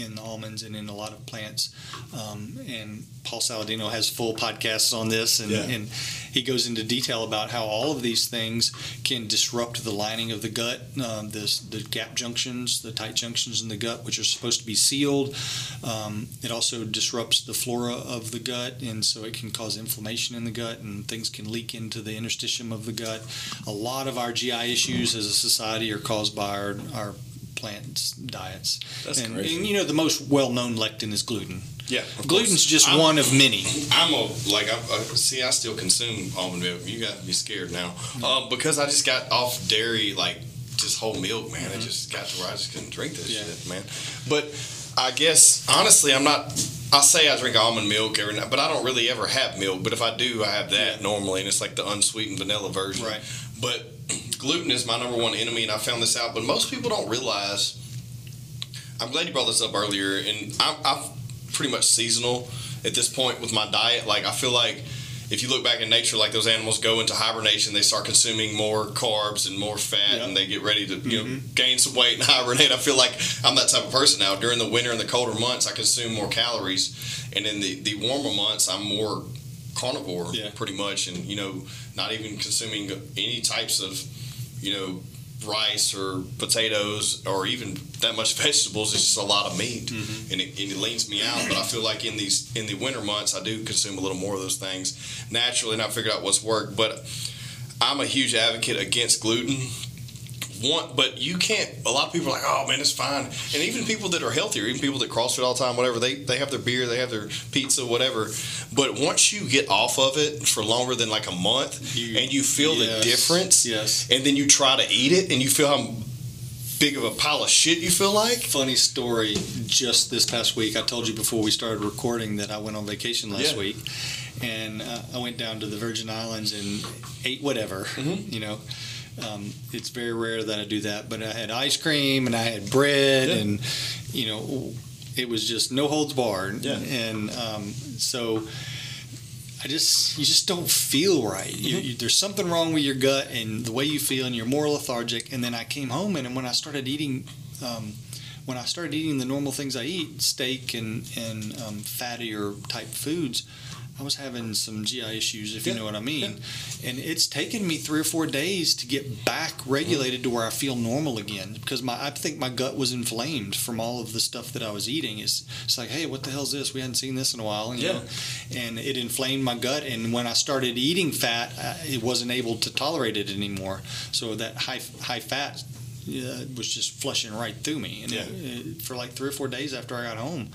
[SPEAKER 3] in almonds and in a lot of plants. Um, and Paul Saladino has full podcasts on this, and,
[SPEAKER 2] Yeah.
[SPEAKER 3] and he goes into detail about how all of these things can disrupt the lining of the gut, um, the, the gap junctions, the tight junctions in the gut, which are supposed to be sealed. Um, it also disrupts the flora of the gut, and so it can cause inflammation in the gut, and things can leak into the interstitium of the gut. A lot of our GI issues as a society are caused by our, our plant diets.
[SPEAKER 2] That's
[SPEAKER 3] and,
[SPEAKER 2] crazy.
[SPEAKER 3] and you know the most well-known lectin is gluten.
[SPEAKER 2] Yeah,
[SPEAKER 3] Gluten's
[SPEAKER 2] course.
[SPEAKER 3] just
[SPEAKER 2] I'm-
[SPEAKER 3] one of many.
[SPEAKER 2] I'm a like I, I uh, see. I still consume almond milk. You got to be scared now, um, because I just got off dairy, like just whole milk, man. I mm-hmm. just got to where I just couldn't drink this
[SPEAKER 3] Yeah.
[SPEAKER 2] shit, man. But I guess honestly, I'm not. I say I drink almond milk every night, but I don't really ever have milk. But if I do, I have that
[SPEAKER 3] Yeah.
[SPEAKER 2] normally, and it's like the unsweetened vanilla version.
[SPEAKER 3] Right.
[SPEAKER 2] But gluten is my number one enemy, and I found this out. But most people don't realize. I'm glad you brought this up earlier, and I'm, I'm pretty much seasonal at this point with my diet. Like I feel like if you look back in nature, like those animals go into hibernation, they start consuming more carbs and more fat,
[SPEAKER 3] Yeah.
[SPEAKER 2] and they get ready to you know mm-hmm. gain some weight and hibernate. I feel like I'm that type of person now. During the winter and the colder months, I consume more calories, and in the the warmer months, I'm more carnivore,
[SPEAKER 3] Yeah.
[SPEAKER 2] pretty much, and you know, not even consuming any types of you know rice or potatoes or even that much vegetables. It's just a lot of meat,
[SPEAKER 3] Mm-hmm.
[SPEAKER 2] and, it, and it leans me out. But I feel like in these in the winter months, I do consume a little more of those things naturally, and I figured out what's worked. But I'm a huge advocate against gluten. One, but you can't. A lot of people are like, "Oh man, it's fine," and even people that are healthier, even people that CrossFit all the time, whatever, they they have their beer, they have their pizza, whatever. But once you get off of it for longer than like a month,
[SPEAKER 3] You-
[SPEAKER 2] and you feel the difference,
[SPEAKER 3] Yes.
[SPEAKER 2] and then you try to eat it, and you feel how big of a pile of shit you feel like.
[SPEAKER 3] Funny story. Just this past week, I told you before we started recording that I went on vacation last
[SPEAKER 2] Yeah.
[SPEAKER 3] week, and uh, I went down to the Virgin Islands and ate whatever.
[SPEAKER 2] Mhm.
[SPEAKER 3] You know, um, it's very rare that I do that, but I had ice cream and I had bread,
[SPEAKER 2] Yeah.
[SPEAKER 3] and you know, it was just no holds barred.
[SPEAKER 2] Yeah.
[SPEAKER 3] And um, so. I just you just don't feel right. You,
[SPEAKER 2] Mm-hmm.
[SPEAKER 3] you, there's something wrong with your gut and the way you feel, and you're more lethargic. And then I came home, and when I started eating, um, when I started eating the normal things I eat, steak and and um, fattier type foods, I was having some GI issues, if you know what I mean. And it's taken me three or four days to get back regulated to where I feel normal again because my I think my gut was inflamed from all of the stuff that I was eating. It's it's like, hey, what the hell's this? We hadn't seen this in a while, you
[SPEAKER 2] Yeah.
[SPEAKER 3] know. And it inflamed my gut. And when I started eating fat, I, it wasn't able to tolerate it anymore. So that high high fat. Uh, was just flushing right through me, and it, it, for like three or four days after I got home,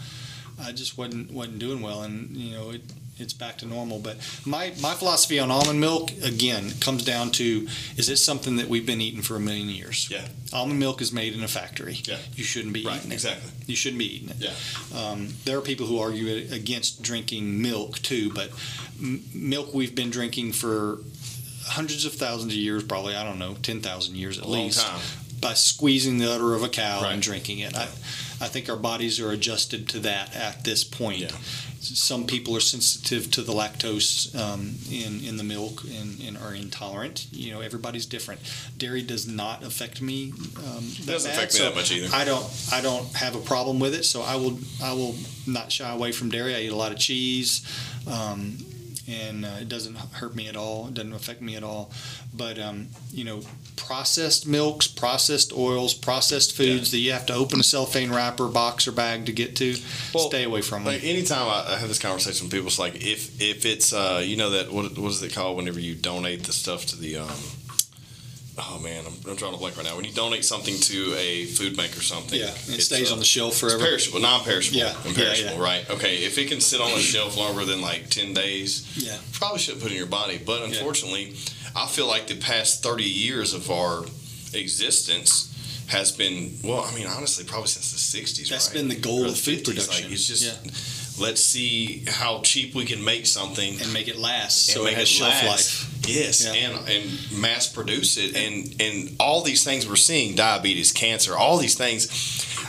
[SPEAKER 3] I just wasn't wasn't doing well, and you know it it's back to normal. But my my philosophy on almond milk again comes down to is it something that we've been eating for a million years?
[SPEAKER 2] Yeah.
[SPEAKER 3] Almond milk is made in a factory.
[SPEAKER 2] Yeah.
[SPEAKER 3] You shouldn't be
[SPEAKER 2] Right,
[SPEAKER 3] eating it.
[SPEAKER 2] exactly.
[SPEAKER 3] You shouldn't be eating it.
[SPEAKER 2] Yeah.
[SPEAKER 3] Um, there are people who argue against drinking milk too, but m- milk we've been drinking for hundreds of thousands of years, probably I don't know, ten thousand years at
[SPEAKER 2] A long
[SPEAKER 3] least
[SPEAKER 2] time.
[SPEAKER 3] by squeezing the udder of a cow
[SPEAKER 2] Right.
[SPEAKER 3] and drinking it. I, I think our bodies are adjusted to that at this point.
[SPEAKER 2] Yeah.
[SPEAKER 3] Some people are sensitive to the lactose um, in in the milk and, and are intolerant. You know, everybody's different. Dairy does not affect me. Um,
[SPEAKER 2] It doesn't affect me that much either.
[SPEAKER 3] I don't I don't have a problem with it, so I will I will not shy away from dairy. I eat a lot of cheese. Um, and uh, it doesn't hurt me at all. It doesn't affect me at all. But um, you know, processed milks, processed oils, processed foods that you have to open a cellophane wrapper, box, or bag to get to,
[SPEAKER 2] Well,
[SPEAKER 3] stay away from them.
[SPEAKER 2] Like anytime I, I have this conversation with people, it's like if if it's uh you know that what what is it called whenever you donate the stuff to the um oh man I'm, I'm trying to blank right now when you donate something to a food bank or something
[SPEAKER 3] yeah, it stays
[SPEAKER 2] uh,
[SPEAKER 3] on the shelf
[SPEAKER 2] it's
[SPEAKER 3] forever.
[SPEAKER 2] perishable non-perishable
[SPEAKER 3] Yeah, yeah,
[SPEAKER 2] imperishable
[SPEAKER 3] yeah.
[SPEAKER 2] right okay if it can sit on a shelf longer than like 10 days
[SPEAKER 3] Yeah.
[SPEAKER 2] probably shouldn't put it in your body but unfortunately I feel like the past 30 years of our existence has been well I mean honestly probably since the 60s
[SPEAKER 3] That's
[SPEAKER 2] right?
[SPEAKER 3] been the goal
[SPEAKER 2] Or
[SPEAKER 3] of food
[SPEAKER 2] 50s. Like,
[SPEAKER 3] production.
[SPEAKER 2] it's just
[SPEAKER 3] Yeah.
[SPEAKER 2] Let's see how cheap we can make something
[SPEAKER 3] and make it last, so
[SPEAKER 2] and
[SPEAKER 3] it
[SPEAKER 2] make
[SPEAKER 3] has shelf
[SPEAKER 2] last.
[SPEAKER 3] life.
[SPEAKER 2] Yes,
[SPEAKER 3] Yeah.
[SPEAKER 2] and and mass produce it, and and all these things we're seeing, diabetes, cancer, all these things.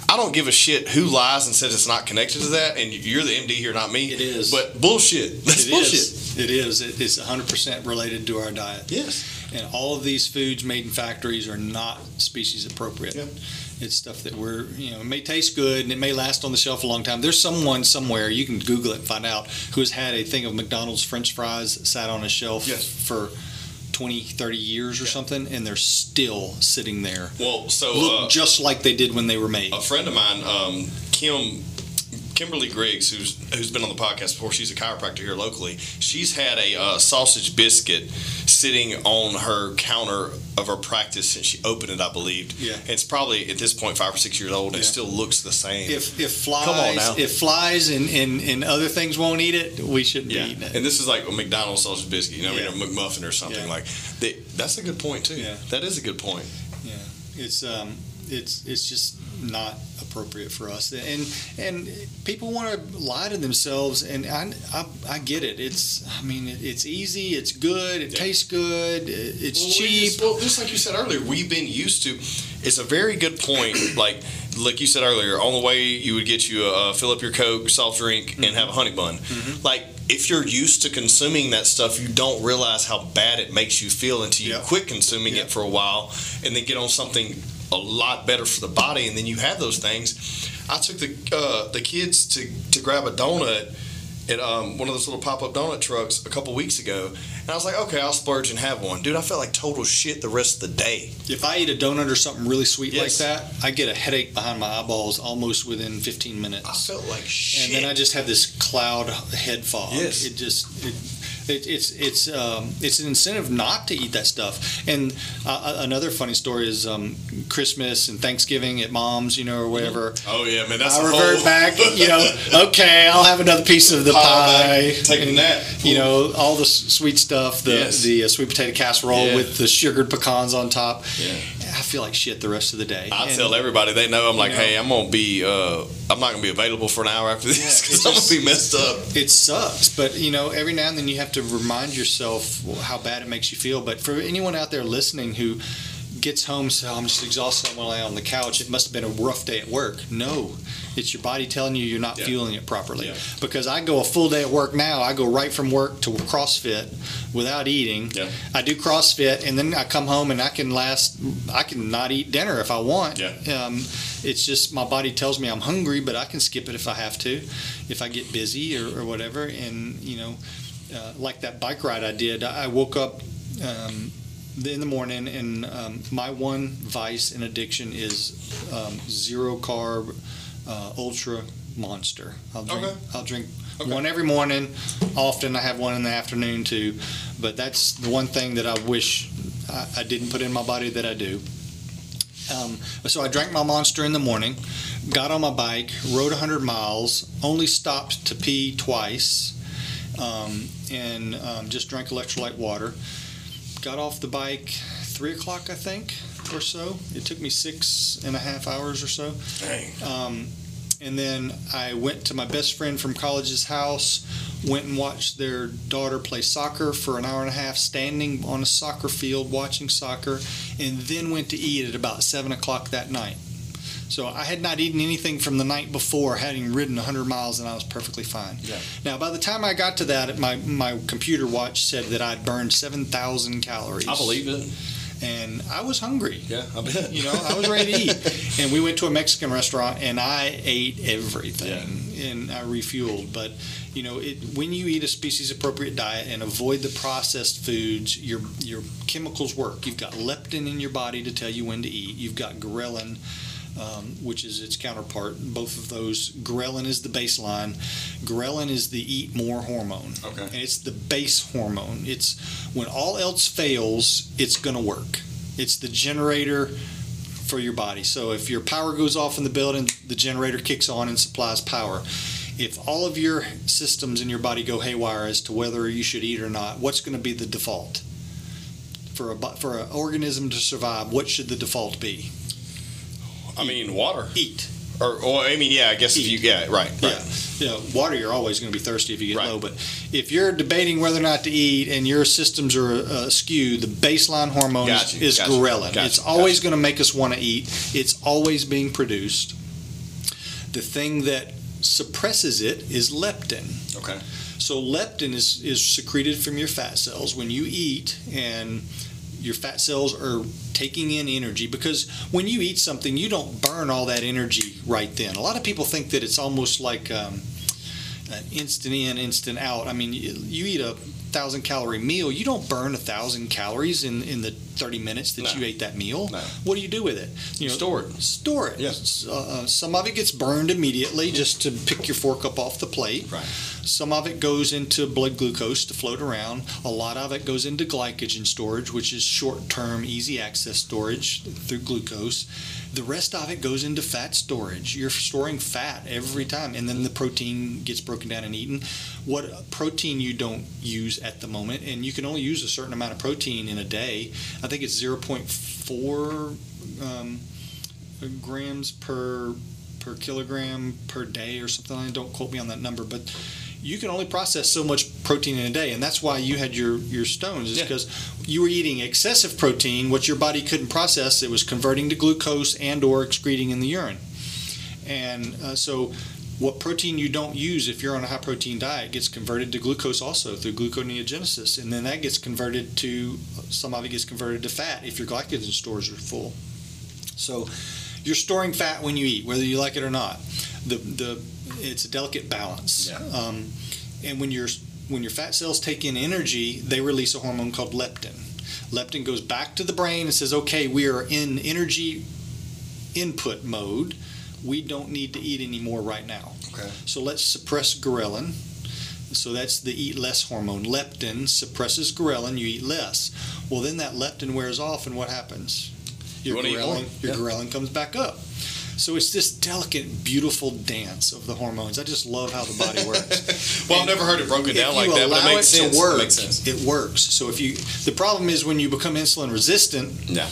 [SPEAKER 2] I don't give a shit who lies and says it's not connected to that, and you're the MD here, not me.
[SPEAKER 3] It is.
[SPEAKER 2] but bullshit. That's
[SPEAKER 3] It
[SPEAKER 2] bullshit.
[SPEAKER 3] is. It is. It is 100% related to our diet.
[SPEAKER 2] Yes.
[SPEAKER 3] And all of these foods made in factories are not species appropriate.
[SPEAKER 2] Yeah.
[SPEAKER 3] It's stuff that we're, you know, it may taste good and it may last on the shelf a long time. There's someone somewhere, you can Google it and find out, who has had a thing of McDonald's French fries sat on a shelf
[SPEAKER 2] Yes.
[SPEAKER 3] for 20, 30 years or
[SPEAKER 2] Yeah.
[SPEAKER 3] something, and they're still sitting there.
[SPEAKER 2] Well, so
[SPEAKER 3] Look
[SPEAKER 2] uh,
[SPEAKER 3] just like they did when they were made.
[SPEAKER 2] a friend of mine, um, Kim Kimberly Griggs, who's who's been on the podcast before, she's a chiropractor here locally. She's had a uh, sausage biscuit sitting on her counter of her practice since she opened it, I believe.
[SPEAKER 3] Yeah.
[SPEAKER 2] it's probably at this point five or six years old. and It still looks the same.
[SPEAKER 3] If if flies if flies and, and, and other things won't eat it, we shouldn't
[SPEAKER 2] yeah,
[SPEAKER 3] be eating it.
[SPEAKER 2] and this is like a McDonald's sausage biscuit, you know,
[SPEAKER 3] Yeah.
[SPEAKER 2] I mean, a McMuffin or something
[SPEAKER 3] Yeah.
[SPEAKER 2] like. That, that's a good point too.
[SPEAKER 3] Yeah.
[SPEAKER 2] that is a good point.
[SPEAKER 3] Yeah, it's um, it's it's just not appropriate for us, and and people want to lie to themselves, and I, I, I get it. It's I mean it, it's easy, it's good, it
[SPEAKER 2] Yeah.
[SPEAKER 3] tastes good, it, it's
[SPEAKER 2] Well, we
[SPEAKER 3] cheap.
[SPEAKER 2] just- well, just like you said earlier, we've been used to. It's a very good point. like, like you said earlier, on the way you would get you a, uh, fill up your Coke, soft drink, and have a honey bun. Like, if you're used to consuming that stuff, you don't realize how bad it makes you feel until you quit consuming it for a while, and then get on something a lot better for the body, and then you have those things. I took the uh, the kids to to grab a donut at um, one of those little pop up donut trucks a couple weeks ago, and I was like, okay, I'll splurge and have one, dude. I felt like total shit the rest of the day.
[SPEAKER 3] If I eat a donut or something really sweet
[SPEAKER 2] Yes.
[SPEAKER 3] like that, I get a headache behind my eyeballs almost within 15 minutes.
[SPEAKER 2] I felt like shit.
[SPEAKER 3] and then I just have this cloud head fog.
[SPEAKER 2] Yes.
[SPEAKER 3] It just it, it, it's it's um, it's an incentive not to eat that stuff. And uh, another funny story is um, Christmas and Thanksgiving at mom's, you know, or whatever.
[SPEAKER 2] oh yeah, man, that's
[SPEAKER 3] I
[SPEAKER 2] a
[SPEAKER 3] revert
[SPEAKER 2] whole
[SPEAKER 3] back, you know. Okay, I'll have another piece of the pie.
[SPEAKER 2] take a
[SPEAKER 3] and,
[SPEAKER 2] nap.
[SPEAKER 3] You know, all the sweet stuff, the
[SPEAKER 2] Yes.
[SPEAKER 3] the uh, sweet potato casserole
[SPEAKER 2] Yeah.
[SPEAKER 3] with the sugared pecans on top.
[SPEAKER 2] Yeah.
[SPEAKER 3] I feel like shit the rest of the day.
[SPEAKER 2] I
[SPEAKER 3] And-
[SPEAKER 2] tell everybody they know I'm like,
[SPEAKER 3] know.
[SPEAKER 2] hey, I'm gonna be, uh, I'm not gonna be available for an hour after this because
[SPEAKER 3] it
[SPEAKER 2] I'm gonna be messed up.
[SPEAKER 3] It sucks, but you know, every now and then you have to remind yourself how bad it makes you feel. But for anyone out there listening who gets home so I'm just exhausted, I'm gonna lay on the couch, it must have been a rough day at work. No, it's your body telling you you're not
[SPEAKER 2] Yeah.
[SPEAKER 3] fueling it properly.
[SPEAKER 2] Yeah.
[SPEAKER 3] Because I go a full day at work now, I go right from work to CrossFit without eating.
[SPEAKER 2] Yeah.
[SPEAKER 3] I do CrossFit and then I come home and I can last, I can not eat dinner if I want.
[SPEAKER 2] Yeah.
[SPEAKER 3] Um, it's just my body tells me I'm hungry, but I can skip it if I have to, if I get busy or, or whatever. And you know, uh, like that bike ride I did, I woke up um, in the morning, and um, my one vice and addiction is um, zero carb, uh, ultra monster. I'll drink.
[SPEAKER 2] Okay.
[SPEAKER 3] I'll drink
[SPEAKER 2] Okay.
[SPEAKER 3] one every morning. Often I have one in the afternoon too, but that's the one thing that I wish I, I didn't put in my body that I do. Um, so I drank my monster in the morning, got on my bike, rode 100 miles, only stopped to pee twice, um, and um, just drank electrolyte water. Got off the bike three o'clock, I think, or so. It took me six and a half hours or so.
[SPEAKER 2] Dang.
[SPEAKER 3] Um, and then I went to my best friend from college's house, went and watched their daughter play soccer for an hour and a half, standing on a soccer field watching soccer, and then went to eat at about seven o'clock that night. So I had not eaten anything from the night before, having ridden 100 miles, and I was perfectly fine.
[SPEAKER 2] Yeah.
[SPEAKER 3] Now, by the time I got to that, my, my computer watch said that I'd burned 7,000 calories.
[SPEAKER 2] I believe it.
[SPEAKER 3] And I was hungry.
[SPEAKER 2] Yeah, I bet.
[SPEAKER 3] You know, I was ready to eat. And we went to a Mexican restaurant and I ate everything and I refueled. But, you know, it, when you eat a species appropriate diet and avoid the processed foods, your, your chemicals work. You've got leptin in your body to tell you when to eat, you've got ghrelin. Um, which is its counterpart. Both of those, ghrelin is the baseline. Ghrelin is the eat more hormone.
[SPEAKER 2] Okay.
[SPEAKER 3] And it's the base hormone. It's when all else fails, it's going to work. It's the generator for your body. So if your power goes off in the building, the generator kicks on and supplies power. If all of your systems in your body go haywire as to whether you should eat or not, what's going to be the default? For a for an organism to survive, what should the default be?
[SPEAKER 2] I mean, water.
[SPEAKER 3] Eat.
[SPEAKER 2] Or, or I mean, yeah, I guess if you, yeah, right, right.
[SPEAKER 3] Yeah. You know, water, you're always going to be thirsty if you get
[SPEAKER 2] Right.
[SPEAKER 3] low. But if you're debating whether or not to eat and your systems are uh, skewed, the baseline hormone is-
[SPEAKER 2] Gotcha,
[SPEAKER 3] is
[SPEAKER 2] gotcha,
[SPEAKER 3] ghrelin.
[SPEAKER 2] gotcha,
[SPEAKER 3] it's always going to make us want to eat. It's always being produced. The thing that suppresses it is leptin.
[SPEAKER 2] Okay.
[SPEAKER 3] So leptin is, is secreted from your fat cells when you eat, and your fat cells are taking in energy because when you eat something, you don't burn all that energy right then. A lot of people think that it's almost like um, an instant in, instant out. I mean, you eat a thousand calorie meal, you don't burn a thousand calories in, in the 30 minutes that
[SPEAKER 2] No.
[SPEAKER 3] you ate that meal.
[SPEAKER 2] No.
[SPEAKER 3] What do you do with it? You
[SPEAKER 2] Store it.
[SPEAKER 3] Store it.
[SPEAKER 2] Yeah.
[SPEAKER 3] S- Uh, uh, some of it gets burned immediately just to pick your fork up off the plate.
[SPEAKER 2] Right.
[SPEAKER 3] Some of it goes into blood glucose to float around. A lot of it goes into glycogen storage, which is short term, easy access storage through glucose. The rest of it goes into fat storage. You're storing fat every time, and then the protein gets broken down and eaten. What protein you don't use at the moment, and you can only use a certain amount of protein in a day. I think it's 0.4 um, grams per per kilogram per day or something. like that. Don't quote me on that number, but you can only process so much protein in a day, and that's why you had your your stones. Is
[SPEAKER 2] Yeah.
[SPEAKER 3] because you were eating excessive protein, which your body couldn't process. It was converting to glucose and or excreting in the urine, and uh, so. What protein you don't use if you're on a high protein diet gets converted to glucose also through gluconeogenesis, and then that gets converted to some of it gets converted to fat if your glycogen stores are full. So you're storing fat when you eat, whether you like it or not. The the it's a delicate balance.
[SPEAKER 2] Yeah.
[SPEAKER 3] Um, and when your when your fat cells take in energy, they release a hormone called leptin. Leptin goes back to the brain and says, "Okay, we are in energy input mode. We don't need to eat anymore right now.
[SPEAKER 2] Okay.
[SPEAKER 3] So let's suppress ghrelin." So that's the eat less hormone. Leptin suppresses ghrelin, you eat less. Well, then that leptin wears off, and what happens?
[SPEAKER 2] You
[SPEAKER 3] Your
[SPEAKER 2] eat
[SPEAKER 3] ghrelin, your
[SPEAKER 2] Yeah.
[SPEAKER 3] ghrelin comes back up. So it's this delicate, beautiful dance of the hormones. I just love how the body works.
[SPEAKER 2] Well, I've never heard it broken down like that, but it makes
[SPEAKER 3] it
[SPEAKER 2] sense.
[SPEAKER 3] work,
[SPEAKER 2] It makes sense.
[SPEAKER 3] it works. So if you, the problem is when you become insulin resistant,
[SPEAKER 2] Yeah.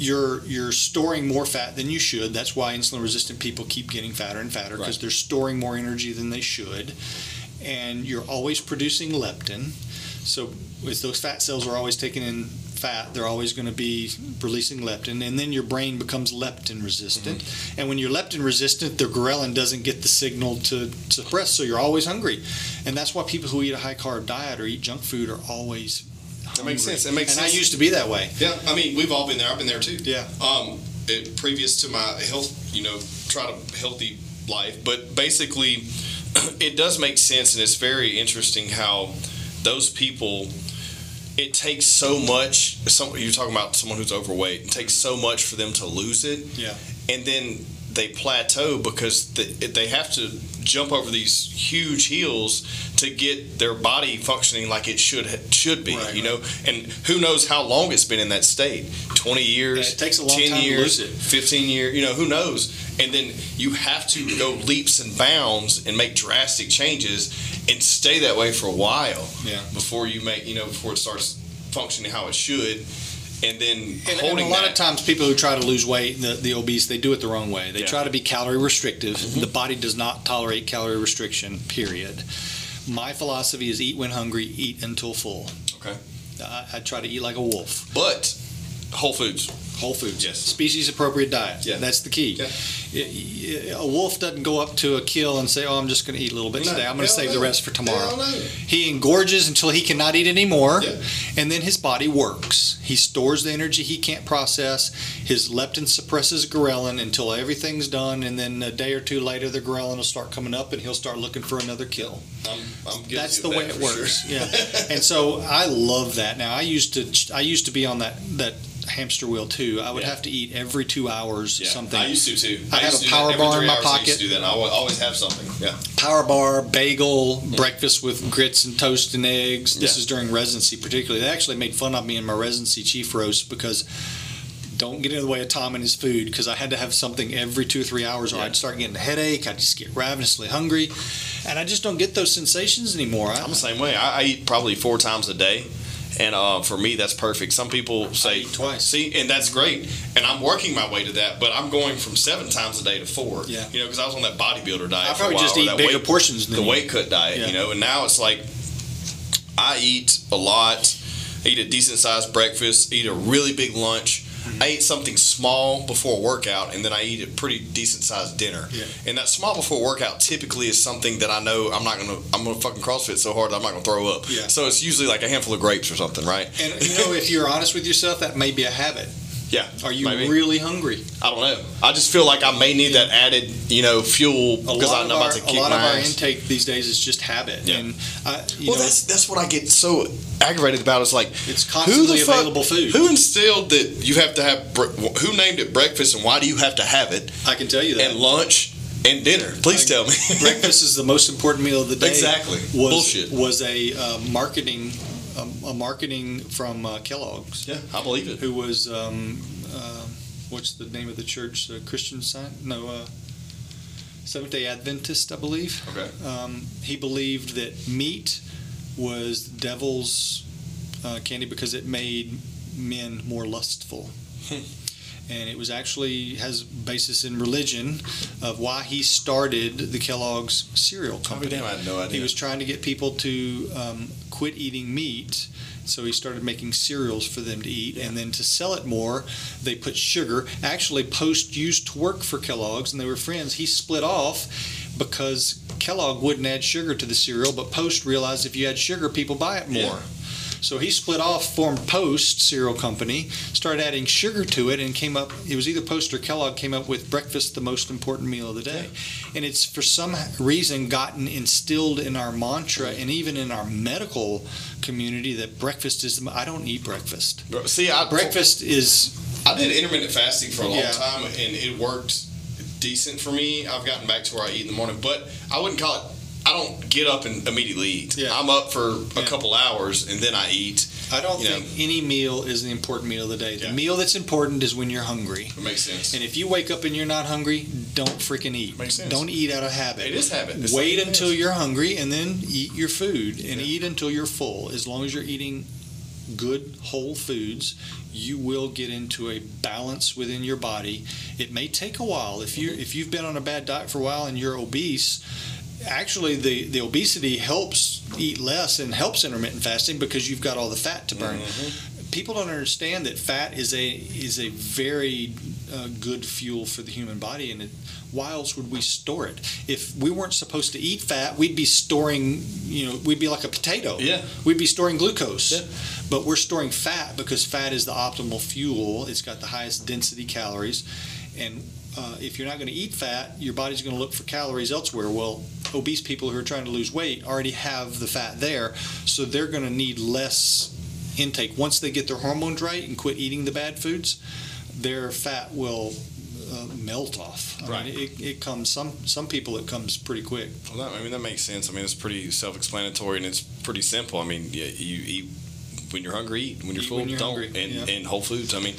[SPEAKER 3] You're you're storing more fat than you should. That's why insulin resistant people keep getting fatter and fatter because
[SPEAKER 2] Right.
[SPEAKER 3] they're storing more energy than they should, and you're always producing leptin. So as those fat cells are always taking in fat, they're always going to be releasing leptin, and then your brain becomes leptin resistant.
[SPEAKER 2] Mm-hmm.
[SPEAKER 3] And when you're leptin resistant, the ghrelin doesn't get the signal to suppress, so you're always hungry. And that's why people who eat a high carb diet or eat junk food are always.
[SPEAKER 2] That makes sense. It makes
[SPEAKER 3] and
[SPEAKER 2] sense.
[SPEAKER 3] I used to be that way.
[SPEAKER 2] Yeah, I mean, we've all been there. I've been there too.
[SPEAKER 3] Yeah.
[SPEAKER 2] Um, it, previous to my health, you know, try to healthy life, but basically, it does make sense, and it's very interesting how those people. It takes so much. Some, you're talking about someone who's overweight. It takes so much for them to lose it.
[SPEAKER 3] Yeah.
[SPEAKER 2] And then they plateau because they, they have to jump over these huge hills to get their body functioning like it should should be.
[SPEAKER 3] Right,
[SPEAKER 2] you know, and who knows how long it's been in that state? Twenty years.
[SPEAKER 3] It takes a long
[SPEAKER 2] 10
[SPEAKER 3] time to
[SPEAKER 2] years,
[SPEAKER 3] lose it.
[SPEAKER 2] Fifteen years. You know, who knows? And then you have to go leaps and bounds and make drastic changes and stay that way for a while
[SPEAKER 3] Yeah.
[SPEAKER 2] before you make you know before it starts functioning how it should. And then
[SPEAKER 3] And, and a lot
[SPEAKER 2] that,
[SPEAKER 3] of times, people who try to lose weight, the, the obese, they do it the wrong way. They
[SPEAKER 2] Yeah. Mm-hmm.
[SPEAKER 3] try to be calorie restrictive. The body does not tolerate calorie restriction. Period. My philosophy is eat when hungry, eat until full.
[SPEAKER 2] Okay.
[SPEAKER 3] I, I try to eat like a wolf.
[SPEAKER 2] but Whole Foods.
[SPEAKER 3] Whole foods.
[SPEAKER 2] Yes.
[SPEAKER 3] Species appropriate diet.
[SPEAKER 2] Yeah.
[SPEAKER 3] That's the key.
[SPEAKER 2] Yeah.
[SPEAKER 3] A wolf doesn't go up to a kill and say, "Oh, I'm just going to eat a little bit
[SPEAKER 2] No,
[SPEAKER 3] today. I'm going to save the rest for tomorrow." He engorges until he cannot eat anymore,
[SPEAKER 2] Yeah.
[SPEAKER 3] and then his body works. He stores the energy he can't process. His leptin suppresses ghrelin until everything's done, and then a day or two later, the ghrelin will start coming up, and he'll start looking for another kill.
[SPEAKER 2] I'm, I'm
[SPEAKER 3] That's the
[SPEAKER 2] that
[SPEAKER 3] way it
[SPEAKER 2] for sure.
[SPEAKER 3] works. Yeah, and so I love that. Now I used to I used to be on that that hamster wheel too. I would
[SPEAKER 2] Yeah.
[SPEAKER 3] have to eat every two hours
[SPEAKER 2] Yeah,
[SPEAKER 3] something.
[SPEAKER 2] I used to too.
[SPEAKER 3] I have a
[SPEAKER 2] to do that
[SPEAKER 3] power bar in my
[SPEAKER 2] I
[SPEAKER 3] pocket.
[SPEAKER 2] to do that. I always have something. Yeah.
[SPEAKER 3] power bar, bagel, breakfast with grits and toast and eggs. This
[SPEAKER 2] Yeah.
[SPEAKER 3] is during residency, particularly. They actually made fun of me in my residency chief roast because don't get in the way of Tom and his food because I had to have something every two or three hours or
[SPEAKER 2] Yeah.
[SPEAKER 3] I'd start getting a headache. I'd just get ravenously hungry. And I just don't get those sensations anymore. I,
[SPEAKER 2] I'm the same way. I, I eat probably four times a day. And uh, for me, that's perfect. Some people say
[SPEAKER 3] twice.
[SPEAKER 2] See, and that's great. And I'm working my way to that, but I'm going from seven times a day to four.
[SPEAKER 3] Yeah.
[SPEAKER 2] You know, because I was on that bodybuilder diet.
[SPEAKER 3] I probably
[SPEAKER 2] while,
[SPEAKER 3] just eat bigger
[SPEAKER 2] weight-
[SPEAKER 3] portions than
[SPEAKER 2] the
[SPEAKER 3] you.
[SPEAKER 2] weight cut diet.
[SPEAKER 3] Yeah.
[SPEAKER 2] You know, and now it's like I eat a lot, eat a decent sized breakfast, eat a really big lunch, I eat something small before a workout, and then I eat a pretty decent sized dinner.
[SPEAKER 3] Yeah.
[SPEAKER 2] And that small before workout typically is something that I know I'm not gonna I'm gonna fucking CrossFit so hard that I'm not gonna throw up.
[SPEAKER 3] Yeah.
[SPEAKER 2] So it's usually like a handful of grapes or something, right?
[SPEAKER 3] And you know, if you're honest with yourself, that may be a habit.
[SPEAKER 2] Yeah.
[SPEAKER 3] Are you
[SPEAKER 2] maybe.
[SPEAKER 3] really hungry?
[SPEAKER 2] I don't know. I just feel like I may need that added, you know, fuel because I'm about to
[SPEAKER 3] a lot of our
[SPEAKER 2] ass.
[SPEAKER 3] intake these days is just habit.
[SPEAKER 2] Yeah.
[SPEAKER 3] And I, you
[SPEAKER 2] well,
[SPEAKER 3] know,
[SPEAKER 2] that's that's what I get so aggravated about. Is like
[SPEAKER 3] it's
[SPEAKER 2] who
[SPEAKER 3] constantly
[SPEAKER 2] the fuck,
[SPEAKER 3] available food.
[SPEAKER 2] Who instilled that you have to have? Who named it breakfast, and why do you have to have it?
[SPEAKER 3] I can tell you that.
[SPEAKER 2] And lunch and dinner. Please tell me.
[SPEAKER 3] breakfast is the most important meal of the day.
[SPEAKER 2] Exactly.
[SPEAKER 3] Was,
[SPEAKER 2] Bullshit.
[SPEAKER 3] Was a uh, marketing um, a marketing from uh, Kellogg's,
[SPEAKER 2] yeah, I believe it.
[SPEAKER 3] who was um, uh, what's the name of the church? Uh, Christian Science? No, uh, Seventh Day Adventist, I believe.
[SPEAKER 2] Okay.
[SPEAKER 3] Um, he believed that meat was the devil's uh, candy because it made men more lustful. And it was actually has basis in religion of why he started the Kellogg's cereal
[SPEAKER 2] Oh,
[SPEAKER 3] company.
[SPEAKER 2] damn, I had no idea.
[SPEAKER 3] He was trying to get people to um, quit eating meat, so he started making cereals for them to eat, and then to sell it more, they put sugar. Actually, Post used to work for Kellogg's, and they were friends. He split off because Kellogg wouldn't add sugar to the cereal, but Post realized if you add sugar, people buy it more.
[SPEAKER 2] Yeah.
[SPEAKER 3] So he split off, formed Post Cereal Company, started adding sugar to it, and came up. It was either Post or Kellogg came up with breakfast, the most important meal of the day, and it's for some reason gotten instilled in our mantra and even in our medical community that breakfast is. the- I don't eat breakfast.
[SPEAKER 2] See, I
[SPEAKER 3] Breakfast is
[SPEAKER 2] I did intermittent fasting for a long
[SPEAKER 3] Yeah.
[SPEAKER 2] time, and it worked decent for me. I've gotten back to where I eat in the morning, but I wouldn't call it. I don't get up and immediately eat.
[SPEAKER 3] Yeah.
[SPEAKER 2] I'm up for a
[SPEAKER 3] Yeah.
[SPEAKER 2] couple hours and then I eat.
[SPEAKER 3] I don't
[SPEAKER 2] You
[SPEAKER 3] think any meal is the important meal of the day. The
[SPEAKER 2] Yeah.
[SPEAKER 3] meal that's important is when you're hungry.
[SPEAKER 2] It makes sense.
[SPEAKER 3] And if you wake up and you're not hungry, don't freaking eat.
[SPEAKER 2] Makes sense.
[SPEAKER 3] Don't eat out of habit.
[SPEAKER 2] It is habit. It's
[SPEAKER 3] Wait
[SPEAKER 2] like-
[SPEAKER 3] until you're hungry and then eat your food and eat until you're full. As long as you're eating good whole foods, you will get into a balance within your body. It may take a while. If you mm-hmm. if you've been on a bad diet for a while and you're obese, actually the, the obesity helps eat less and helps intermittent fasting because you've got all the fat to burn. People don't understand that fat is a is a very uh, good fuel for the human body, and it, why else would we store it? If we weren't supposed to eat fat, we'd be storing, you know, we'd be like a potato.
[SPEAKER 2] Yeah.
[SPEAKER 3] We'd be storing glucose.
[SPEAKER 2] Yeah.
[SPEAKER 3] But we're storing fat because fat is the optimal fuel. It's got the highest density calories, and uh, if you're not going to eat fat, your body's going to look for calories elsewhere. Well, obese people who are trying to lose weight already have the fat there, so they're going to need less intake. Once they get their hormones right and quit eating the bad foods, their fat will uh, melt off. I
[SPEAKER 2] Right.
[SPEAKER 3] mean, it, it comes some some people it comes pretty quick.
[SPEAKER 2] Well, that, I mean, that makes sense. I mean, it's pretty self-explanatory and it's pretty simple. I mean, yeah, you eat when you're hungry, eat when you're
[SPEAKER 3] Eat
[SPEAKER 2] full,
[SPEAKER 3] when you're
[SPEAKER 2] don't.
[SPEAKER 3] hungry,
[SPEAKER 2] And,
[SPEAKER 3] yeah.
[SPEAKER 2] and Whole Foods. I mean,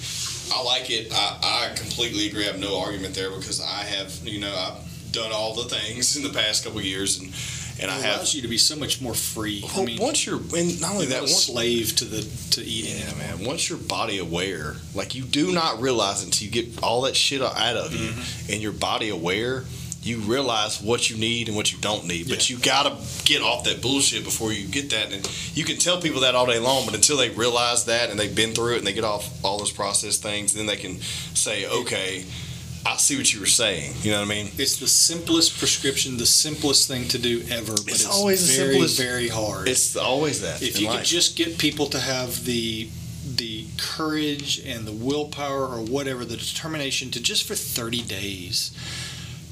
[SPEAKER 2] I like it. I, I completely agree. I have no argument there because I have, you know, I've done all the things in the past couple of years, and and I
[SPEAKER 3] it
[SPEAKER 2] have.
[SPEAKER 3] allows you to be so much more free. I mean,
[SPEAKER 2] once you're, and not only that, once,
[SPEAKER 3] slave to the to eating.
[SPEAKER 2] Yeah, man. Once your body aware, like you do not realize until you get all that shit out of you,
[SPEAKER 3] Mm-hmm.
[SPEAKER 2] and your body aware, you realize what you need and what you don't need. But
[SPEAKER 3] Yeah.
[SPEAKER 2] you gotta get off that bullshit before you get that. And you can tell people that all day long, but until they realize that and they've been through it and they get off all those process things, then they can say, okay, I see what you were saying. You know what I mean?
[SPEAKER 3] It's the simplest prescription, the simplest thing to do ever. But
[SPEAKER 2] It's
[SPEAKER 3] it's,
[SPEAKER 2] always the
[SPEAKER 3] very,
[SPEAKER 2] simplest-
[SPEAKER 3] very hard.
[SPEAKER 2] It's always that.
[SPEAKER 3] if
[SPEAKER 2] in
[SPEAKER 3] you could just get people to have the the courage and the willpower or whatever the determination to just for 30 days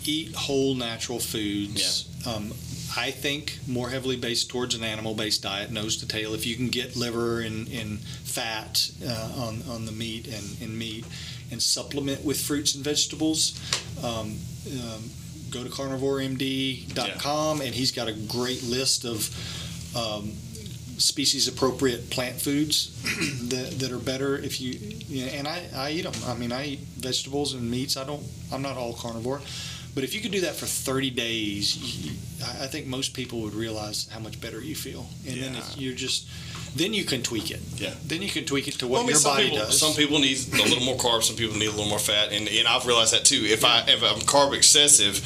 [SPEAKER 3] eat whole natural foods um, i think more heavily based towards an animal based diet nose to tail. If you can get liver and, and fat uh, on, on the meat and, and meat and supplement with fruits and vegetables um, um, go to carnivoremd.com and he's got a great list of um, species appropriate plant foods that, that are better if you, you know, and I, I eat them i mean i eat vegetables and meats. I don't i'm not all carnivore but if you could do that for 30 days you, I I think most people would realize how much better you feel and then
[SPEAKER 2] Yeah.
[SPEAKER 3] if you're just then you can tweak it
[SPEAKER 2] Yeah.
[SPEAKER 3] then you can tweak it to what
[SPEAKER 2] Well, I mean,
[SPEAKER 3] your body
[SPEAKER 2] people,
[SPEAKER 3] does
[SPEAKER 2] Some people need a little more carbs. Some people need a little more fat, and, and I've realized that too. If I if I'm carb excessive,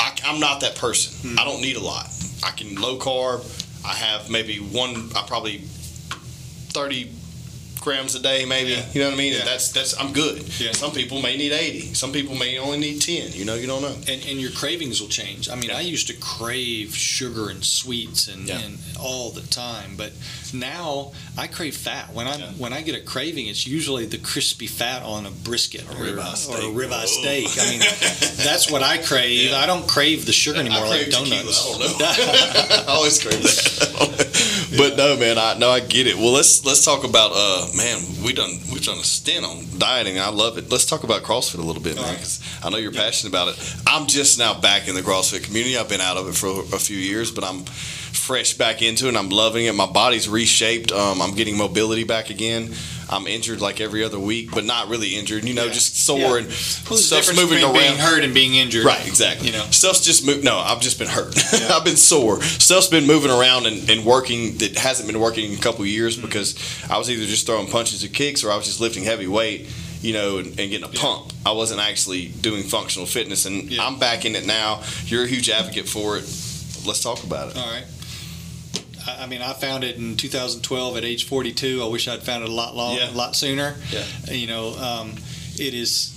[SPEAKER 2] I, am not that person.
[SPEAKER 3] Hmm.
[SPEAKER 2] I don't need a lot. I can low carb. I have maybe one. I probably thirty grams a day, maybe.
[SPEAKER 3] Yeah.
[SPEAKER 2] You know what I mean?
[SPEAKER 3] Yeah.
[SPEAKER 2] That's that's I'm good.
[SPEAKER 3] Yeah.
[SPEAKER 2] Some people may need eighty. Some people may only need ten. You know, you don't know.
[SPEAKER 3] And, and your cravings will change. I mean. I used to crave sugar and sweets and, and all the time, but now I crave fat. When I when I get a craving, it's usually the crispy fat on a brisket or,
[SPEAKER 2] ribeye
[SPEAKER 3] or a
[SPEAKER 2] steak.
[SPEAKER 3] ribeye
[SPEAKER 2] Oh.
[SPEAKER 3] steak. I mean, that's what I crave. I don't crave the sugar anymore
[SPEAKER 2] I
[SPEAKER 3] like
[SPEAKER 2] tequila.
[SPEAKER 3] donuts.
[SPEAKER 2] I don't know. I always crave that. But no, man, I no, I get it. Well, let's let's talk about uh, man, we done we've done a stint on dieting. I love it. Let's talk about CrossFit a little bit, man.
[SPEAKER 3] All right.
[SPEAKER 2] 'cause I know you're passionate about it. I'm just now back in the CrossFit community. I've been out of it for a few years, but I'm fresh back into it. and I'm loving it. My body's reshaped. Um, I'm getting mobility back again. I'm injured like every other week, but not really injured. You know,
[SPEAKER 3] Yeah.
[SPEAKER 2] just sore
[SPEAKER 3] Yeah.
[SPEAKER 2] and
[SPEAKER 3] Well,
[SPEAKER 2] stuff's moving around.
[SPEAKER 3] being hurt and being injured.
[SPEAKER 2] Right, exactly.
[SPEAKER 3] You know.
[SPEAKER 2] stuff's just moved. No, I've just been hurt. I've been sore. Stuff's been moving around and, and working that hasn't been working in a couple years
[SPEAKER 3] Mm-hmm.
[SPEAKER 2] because I was either just throwing punches or kicks or I was just lifting heavy weight, you know, and, and getting a
[SPEAKER 3] Yeah.
[SPEAKER 2] pump. I wasn't actually doing functional fitness, and
[SPEAKER 3] Yeah.
[SPEAKER 2] I'm back in it now. You're a huge advocate for it. Let's talk about it.
[SPEAKER 3] All right. I mean, I found it in 2012 at age 42. I wish I'd found it a lot long,
[SPEAKER 2] Yeah.
[SPEAKER 3] a lot sooner.
[SPEAKER 2] Yeah.
[SPEAKER 3] You know, um, it is.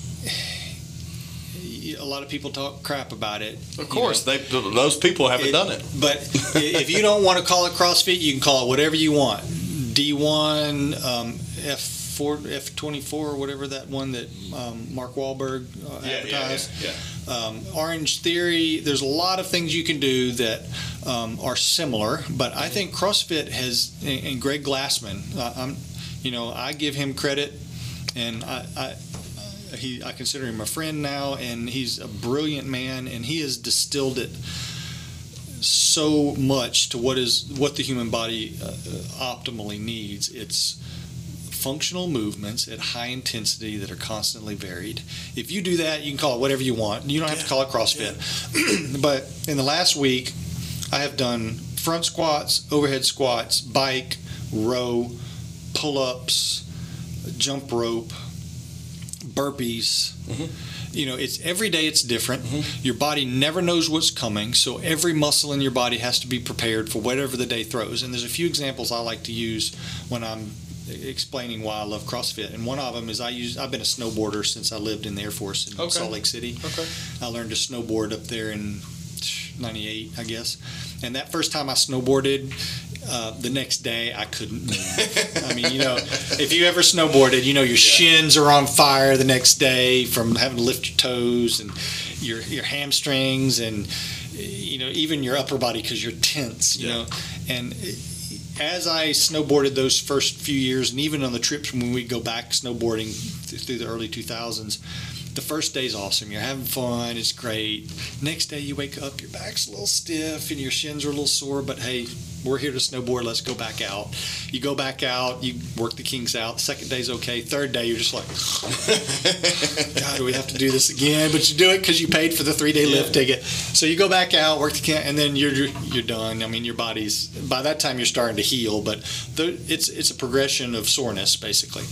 [SPEAKER 3] A lot of people talk crap about it.
[SPEAKER 2] Of course, they those people haven't
[SPEAKER 3] It-
[SPEAKER 2] done it.
[SPEAKER 3] But if you don't want to call it CrossFit, you can call it whatever you want. D1, um, F4, F24, or whatever that one that um, Mark Wahlberg uh, advertised.
[SPEAKER 2] yeah.
[SPEAKER 3] Um, Orange Theory, there's a lot of things you can do that um, are similar, but I think CrossFit has, and, Greg Glassman, I, I'm, you know, I give him credit, and I, I, he, I consider him a friend now, and he's a brilliant man, and he has distilled it so much to what is what the human body uh, optimally needs. It's functional movements at high intensity that are constantly varied. If you do that, you can call it whatever you want. You don't have to call it CrossFit. but in the last week, I have done front squats, overhead squats, bike, row, pull-ups, jump rope, burpees. Mm-hmm. You know, it's every day it's different. Mm-hmm. Your body never knows what's coming, so every muscle in your body has to be prepared for whatever the day throws. And there's a few examples I like to use when I'm explaining why I love CrossFit. And one of them is I use I've been a snowboarder since I lived in the Air Force in
[SPEAKER 2] Okay.
[SPEAKER 3] Salt Lake City.
[SPEAKER 2] Okay.
[SPEAKER 3] I learned to snowboard up there in 98, I guess. And that first time I snowboarded, uh, the next day I couldn't move. I mean, you know, if you ever snowboarded, you know your shins are on fire the next day from having to lift your toes and your your hamstrings and you know even your upper body because you're tense. You
[SPEAKER 2] Yeah.
[SPEAKER 3] know, and as I snowboarded those first few years, and even on the trips when we go back snowboarding th- through the early 2000s, the first day's awesome. You're having fun. It's great. Next day you wake up, your back's a little stiff and your shins are a little sore, but hey, we're here to snowboard. Let's go back out. You go back out, you work the kinks out. Second day's okay. Third day, you're just like, God, do we have to do this again? But you do it because you paid for the three day lift ticket. So you go back out, work the kink, and then you're you're done. I mean, your body's by that time you're starting to heal, but the, it's it's a progression of soreness basically.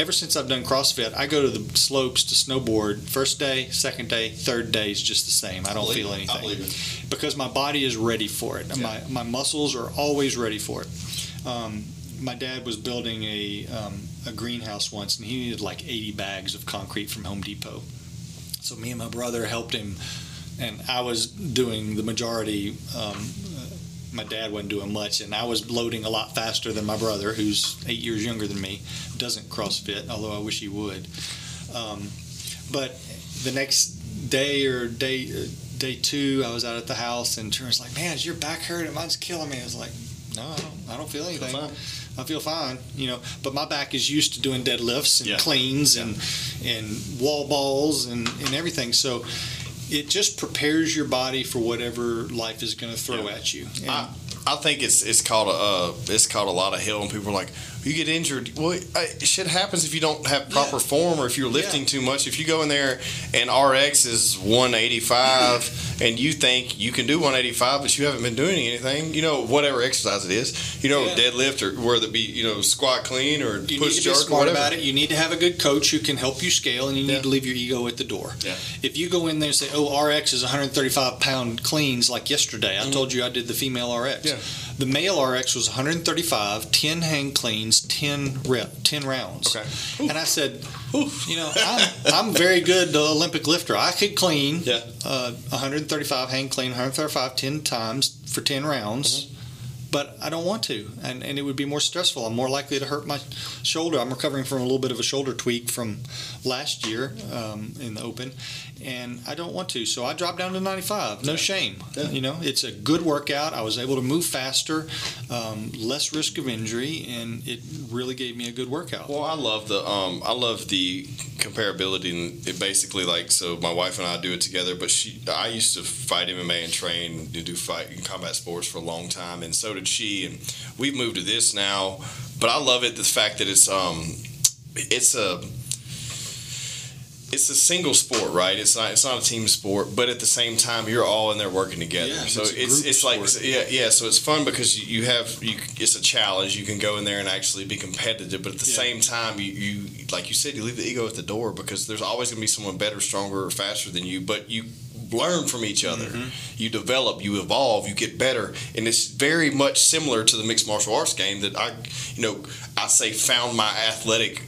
[SPEAKER 3] Ever since I've done CrossFit, I go to the slopes to snowboard. First day, second day, third day is just the same. I don't
[SPEAKER 2] believe
[SPEAKER 3] feel.
[SPEAKER 2] I
[SPEAKER 3] anything
[SPEAKER 2] it.
[SPEAKER 3] because my body is ready for it.
[SPEAKER 2] Yeah.
[SPEAKER 3] My my muscles are always ready for it. Um, my dad was building a um, a greenhouse once, and he needed like 80 bags of concrete from Home Depot. So me and my brother helped him, and I was doing the majority. Um, my dad wasn't doing much, and I was loading a lot faster than my brother, who's eight years younger than me. Doesn't CrossFit, although I wish he would. Um, but the next day or day uh, day two, I was out at the house, and Turner's like, "Man, is your back hurt? Mine's killing me." I was like, "No, I don't. I don't feel anything.
[SPEAKER 2] fine.
[SPEAKER 3] I feel fine." You know, but my back is used to doing deadlifts and
[SPEAKER 2] Yeah.
[SPEAKER 3] cleans and and wall balls and and everything. So it just prepares your body for whatever life is going to throw
[SPEAKER 2] Yeah.
[SPEAKER 3] at you. And
[SPEAKER 2] I, I think it's it's called a uh, it's called a lot of hell, and people are like, you get injured. Well, shit happens if you don't have proper
[SPEAKER 3] Yeah.
[SPEAKER 2] form or if you're lifting too much. If you go in there and RX is 185 and you think you can do 185, but you haven't been doing anything, you know, whatever exercise it is, you know,
[SPEAKER 3] Yeah.
[SPEAKER 2] deadlift or whether it be you know squat clean or
[SPEAKER 3] You
[SPEAKER 2] push
[SPEAKER 3] need to
[SPEAKER 2] jerk
[SPEAKER 3] be
[SPEAKER 2] or
[SPEAKER 3] smart
[SPEAKER 2] whatever.
[SPEAKER 3] about it. You need to have a good coach who can help you scale, and you need
[SPEAKER 2] Yeah.
[SPEAKER 3] to leave your ego at the door.
[SPEAKER 2] Yeah.
[SPEAKER 3] If you go in there and say, "Oh, RX is 135 pound cleans," like yesterday, I mm-hmm. told you I did the female RX. The male RX was 135, 10 hang cleans, 10 rep, 10 rounds.
[SPEAKER 2] Okay.
[SPEAKER 3] And I said, you know, I'm, I'm very good Olympic lifter. I could clean
[SPEAKER 2] Yeah.
[SPEAKER 3] uh, 135 hang clean, 135 10 times for 10 rounds.
[SPEAKER 2] Mm-hmm.
[SPEAKER 3] But I don't want to, and, and it would be more stressful. I'm more likely to hurt my shoulder. I'm recovering from a little bit of a shoulder tweak from last year um, in the Open, and I don't want to. So I dropped down to 95. No shame.
[SPEAKER 2] Yeah.
[SPEAKER 3] You know, it's a good workout. I was able to move faster, um, less risk of injury, and it really gave me a good workout.
[SPEAKER 2] Well, I love the um, I love the comparability, and it basically like so. My wife and I do it together, but she I used to fight MMA and train to do fight in combat sports for a long time, and so did she. And we've moved to this now, but I love it the fact that it's um it's a it's a single sport, right? It's not it's not a team sport, but at the same time, you're all in there working together.
[SPEAKER 3] Yeah,
[SPEAKER 2] so
[SPEAKER 3] it's
[SPEAKER 2] it's it's like
[SPEAKER 3] sport.
[SPEAKER 2] yeah yeah. So it's fun because you have you. It's a challenge. You can go in there and actually be competitive, but at the
[SPEAKER 3] Yeah.
[SPEAKER 2] same time, you, you like you said, you leave the ego at the door because there's always going to be someone better, stronger, or faster than you. But you learn from each other. Mm-hmm. You develop, you evolve, you get better, and it's very much similar to the mixed martial arts game that I, you know, I say found my athletic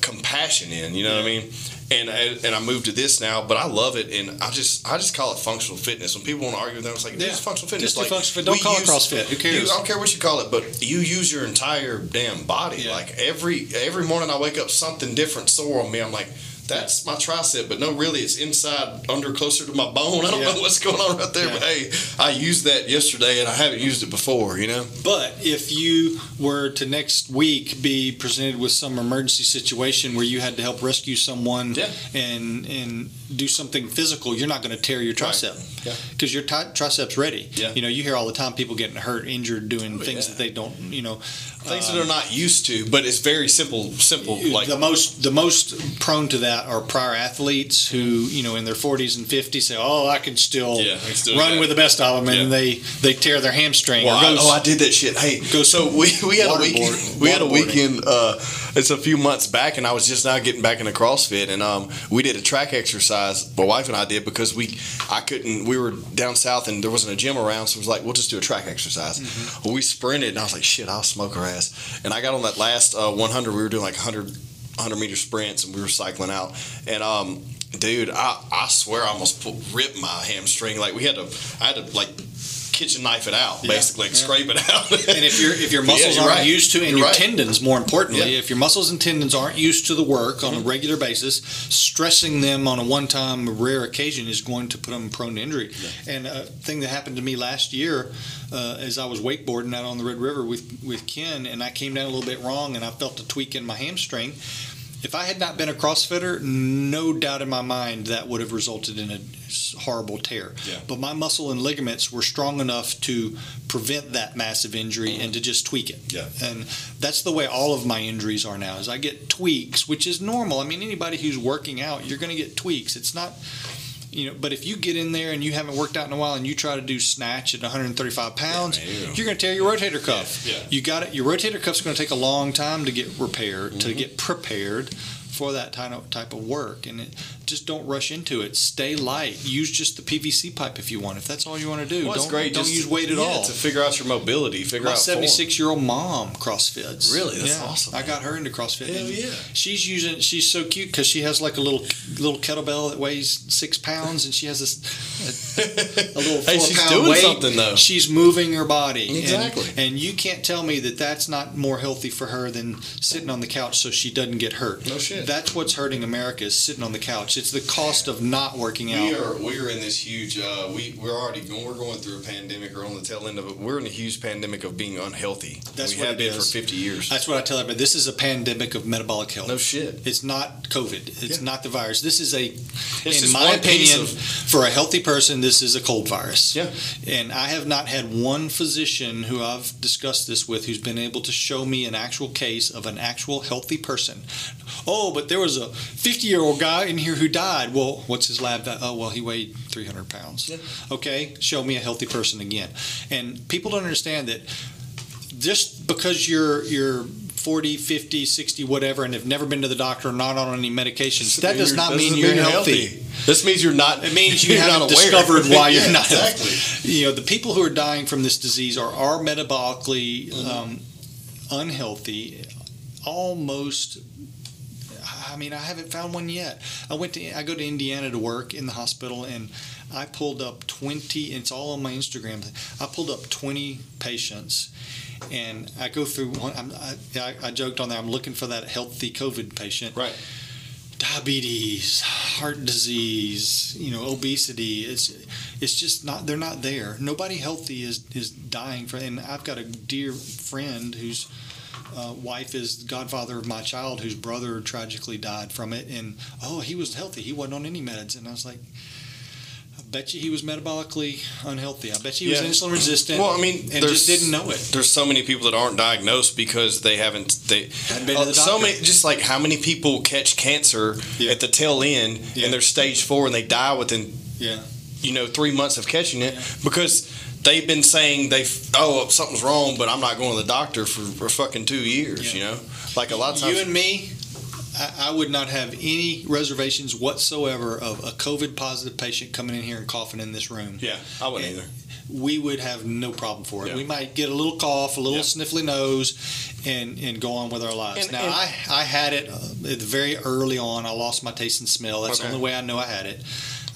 [SPEAKER 2] compassion in. You know what I mean? And, and I moved to this now, but I love it, and I just I just call it functional fitness. When people want to argue with them, it's like
[SPEAKER 3] Yeah.
[SPEAKER 2] it's functional fitness.
[SPEAKER 3] Just
[SPEAKER 2] like,
[SPEAKER 3] functional. Don't call it CrossFit. Who cares?
[SPEAKER 2] you- I don't care what you call it, but you use your entire damn body.
[SPEAKER 3] Yeah.
[SPEAKER 2] Like every every morning, I wake up something different sore on me. I'm like, that's my tricep, but no, really, it's inside, under, closer to my bone. I don't
[SPEAKER 3] Yeah.
[SPEAKER 2] know what's going on right there,
[SPEAKER 3] Yeah.
[SPEAKER 2] but hey, I used that yesterday, and I haven't used it before. You know?
[SPEAKER 3] But if you were to next week be presented with some emergency situation where you had to help rescue someone
[SPEAKER 2] Yeah.
[SPEAKER 3] and and do something physical, you're not going to tear your
[SPEAKER 2] Right.
[SPEAKER 3] tricep
[SPEAKER 2] Yeah.
[SPEAKER 3] because your tri- tricep's ready.
[SPEAKER 2] Yeah.
[SPEAKER 3] You know, you hear all the time people getting hurt, injured, doing
[SPEAKER 2] Oh,
[SPEAKER 3] things
[SPEAKER 2] yeah.
[SPEAKER 3] that they don't. You know,
[SPEAKER 2] Things
[SPEAKER 3] um,
[SPEAKER 2] that they're not used to, but it's very simple. Simple, like
[SPEAKER 3] the most the most prone to that are prior athletes who you know in their 40s and 50s say, "Oh, I can still
[SPEAKER 2] Yeah, I can still
[SPEAKER 3] run with the best of them," and
[SPEAKER 2] Yeah.
[SPEAKER 3] they they tear their hamstring.
[SPEAKER 2] Well,
[SPEAKER 3] or
[SPEAKER 2] I, oh, I did that shit. Hey,
[SPEAKER 3] Go
[SPEAKER 2] so we, we had a week, we had a weekend. Uh, it's a few months back, and I was just now getting back into CrossFit, and um, we did a track exercise. My wife and I did because we, I couldn't. We were down south, and there wasn't a gym around, so it was like, we'll just do a track exercise.
[SPEAKER 3] Mm-hmm.
[SPEAKER 2] Well, we sprinted, and I was like, shit, I'll smoke her ass. And I got on that last uh, 100. We were doing like 100, 100 meter sprints, and we were cycling out, and um. Dude, I, I swear I almost ripped my hamstring. Like we had to, I had to like kitchen knife it out,
[SPEAKER 3] Yeah,
[SPEAKER 2] basically,
[SPEAKER 3] yeah.
[SPEAKER 2] scrape it out.
[SPEAKER 3] And if your if your muscles
[SPEAKER 2] you're
[SPEAKER 3] aren't
[SPEAKER 2] right.
[SPEAKER 3] used to, and
[SPEAKER 2] You're
[SPEAKER 3] your
[SPEAKER 2] right.
[SPEAKER 3] tendons, more importantly,
[SPEAKER 2] Yeah. Mm-hmm.
[SPEAKER 3] if your muscles and tendons aren't used to the work on a regular basis, stressing them on a one-time, rare occasion is going to put them prone to injury. And a thing that happened to me last year, uh, as I was wakeboarding out on the Red River with with Ken, and I came down a little bit wrong, and I felt a tweak in my hamstring. If I had not been a CrossFitter, no doubt in my mind that would have resulted in a horrible tear.
[SPEAKER 2] Yeah.
[SPEAKER 3] But my muscle and ligaments were strong enough to prevent that massive injury and to just tweak it.
[SPEAKER 2] Yeah.
[SPEAKER 3] And that's the way all of my injuries are now. Is I get tweaks, which is normal. I mean, anybody who's working out, you're going to get tweaks. It's not you know, but if you get in there and you haven't worked out in a while and you try to do snatch at 135 pounds,
[SPEAKER 2] Yeah, man,
[SPEAKER 3] you're going to tear your rotator cuff.
[SPEAKER 2] Yeah, yeah.
[SPEAKER 3] You got it. Your rotator cuff's going to take a long time to get repaired,
[SPEAKER 2] Mm-hmm.
[SPEAKER 3] to get prepared for that type of work, and it, just don't rush into it. Stay light. Use just the PVC pipe if you want. If that's all you want to do,
[SPEAKER 2] Well,
[SPEAKER 3] don't
[SPEAKER 2] great.
[SPEAKER 3] don't
[SPEAKER 2] just
[SPEAKER 3] use weight at
[SPEAKER 2] yeah,
[SPEAKER 3] all.
[SPEAKER 2] to figure out your mobility. Figure
[SPEAKER 3] My
[SPEAKER 2] out form.
[SPEAKER 3] 76 year old mom CrossFits.
[SPEAKER 2] Really? That's
[SPEAKER 3] yeah.
[SPEAKER 2] awesome,
[SPEAKER 3] I got her into CrossFit.
[SPEAKER 2] Hell yeah.
[SPEAKER 3] She's using. She's so cute because she has like a little little kettlebell that weighs six pounds, and she has this a, a little four
[SPEAKER 2] Hey, she's
[SPEAKER 3] pound
[SPEAKER 2] doing
[SPEAKER 3] weight.
[SPEAKER 2] something, though.
[SPEAKER 3] She's moving her body And-
[SPEAKER 2] Exactly.
[SPEAKER 3] And, you can't tell me that that's not more healthy for her than sitting on the couch so she doesn't get hurt.
[SPEAKER 2] No shit.
[SPEAKER 3] That's what's hurting America is sitting on the couch. It's the cost of not working out.
[SPEAKER 2] We are we are in this huge. Uh, we we're already going. We're going through a pandemic or on the tail end of it. We're in a huge pandemic of being unhealthy.
[SPEAKER 3] That's
[SPEAKER 2] we
[SPEAKER 3] what
[SPEAKER 2] have
[SPEAKER 3] it
[SPEAKER 2] been
[SPEAKER 3] is.
[SPEAKER 2] for fifty years.
[SPEAKER 3] That's what I tell everybody. This is a pandemic of metabolic health.
[SPEAKER 2] no shit.
[SPEAKER 3] It's not COVID. It's
[SPEAKER 2] Yeah.
[SPEAKER 3] not the virus. This is a, in my opinion,
[SPEAKER 2] of-
[SPEAKER 3] for a healthy person, this is a cold virus.
[SPEAKER 2] Yeah.
[SPEAKER 3] And I have not had one physician who I've discussed this with who's been able to show me an actual case of an actual healthy person. Oh, but there was a 50 year old guy in here who died. Well, what's his lab? va- Oh, well, he weighed 300 pounds.
[SPEAKER 2] Yeah.
[SPEAKER 3] Okay, show me a healthy person again. And people don't understand that just because you're you're 40, 50, 60, whatever, and have never been to the doctor or not on any medications, that
[SPEAKER 2] Mean
[SPEAKER 3] does not mean you're healthy.
[SPEAKER 2] This means you're not.
[SPEAKER 3] It means you haven't discovered why you're
[SPEAKER 2] Yeah,
[SPEAKER 3] not
[SPEAKER 2] exactly.
[SPEAKER 3] You know, the people who are dying from this disease are, are metabolically
[SPEAKER 2] Mm-hmm.
[SPEAKER 3] um, unhealthy, almost. I mean, I haven't found one yet. I went to I go to Indiana to work in the hospital, and I pulled up twenty. It's all on my Instagram. I pulled up twenty patients, and I go through one. I'm, I, I, I joked on there. I'm looking for that healthy COVID patient
[SPEAKER 2] Right.
[SPEAKER 3] diabetes, heart disease, you know, obesity. It's it's just not they're not there. Nobody healthy is is dying for. And I've got a dear friend whose uh, wife is godfather of my child, whose brother tragically died from it. And oh, he was healthy. He wasn't on any meds. And I was like. I bet you he was metabolically unhealthy. I bet you he
[SPEAKER 2] Yeah.
[SPEAKER 3] was insulin resistant.
[SPEAKER 2] Well, I mean,
[SPEAKER 3] and just didn't know it.
[SPEAKER 2] There's so many people that aren't diagnosed because they haven't. They
[SPEAKER 3] been
[SPEAKER 2] uh,
[SPEAKER 3] the
[SPEAKER 2] so many. Just like how many people catch cancer
[SPEAKER 3] Yeah.
[SPEAKER 2] at the tail end
[SPEAKER 3] Yeah.
[SPEAKER 2] and they're stage four and they die within
[SPEAKER 3] Yeah.
[SPEAKER 2] you know three months of catching it because they've been saying they oh something's wrong but I'm not going to the doctor for, for fucking two years.
[SPEAKER 3] Yeah.
[SPEAKER 2] You know, like a lot of times.
[SPEAKER 3] You and me, I, I would not have any reservations whatsoever of a COVID positive patient coming in here and coughing in this room.
[SPEAKER 2] yeah, I wouldn't
[SPEAKER 3] And-
[SPEAKER 2] either.
[SPEAKER 3] We would have no problem for it.
[SPEAKER 2] Yeah.
[SPEAKER 3] We might get a little cough, a little
[SPEAKER 2] Yeah.
[SPEAKER 3] sniffly nose, and and go on with our lives.
[SPEAKER 2] And-
[SPEAKER 3] now,
[SPEAKER 2] and-
[SPEAKER 3] I I had it uh, very early on. I lost my taste and smell. That's
[SPEAKER 2] Okay.
[SPEAKER 3] the only way I know I had it.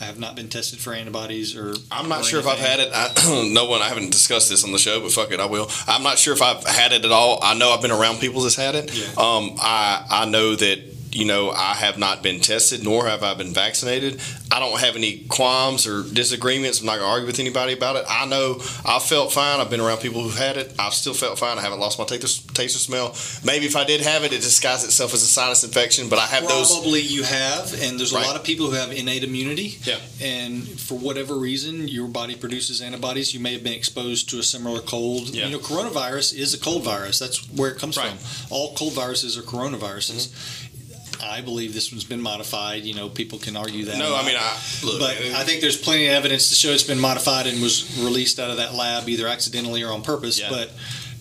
[SPEAKER 3] I have not been tested for antibodies or.
[SPEAKER 2] I'm not
[SPEAKER 3] or
[SPEAKER 2] sure if I've had it. I, no one. I haven't discussed this on the show, but fuck it, I will. I'm not sure if I've had it at all. I know I've been around people that's had it.
[SPEAKER 3] Yeah.
[SPEAKER 2] Um, I I know that you know I have not been tested, nor have I been vaccinated. I don't have any qualms or disagreements. I'm not gonna argue with anybody about it. I know I felt fine. I've been around people who've had it. I've still felt fine. I haven't lost my taste, taste or smell. Maybe if I did have it, it disguised itself as a sinus infection. But I have those.
[SPEAKER 3] Probably you have, and there's a
[SPEAKER 2] Right.
[SPEAKER 3] lot of people who have innate immunity.
[SPEAKER 2] Yeah.
[SPEAKER 3] And for whatever reason, your body produces antibodies. You may have been exposed to a similar cold.
[SPEAKER 2] Yeah.
[SPEAKER 3] You know, coronavirus is a cold virus. That's where it comes
[SPEAKER 2] Right. Mm-hmm.
[SPEAKER 3] from. All cold viruses are coronaviruses. I believe this one's been modified. You know, people can argue that.
[SPEAKER 2] No, I mean I look.
[SPEAKER 3] But I think there's plenty of evidence to show it's been modified and was released out of that lab either accidentally or on purpose.
[SPEAKER 2] Yeah.
[SPEAKER 3] But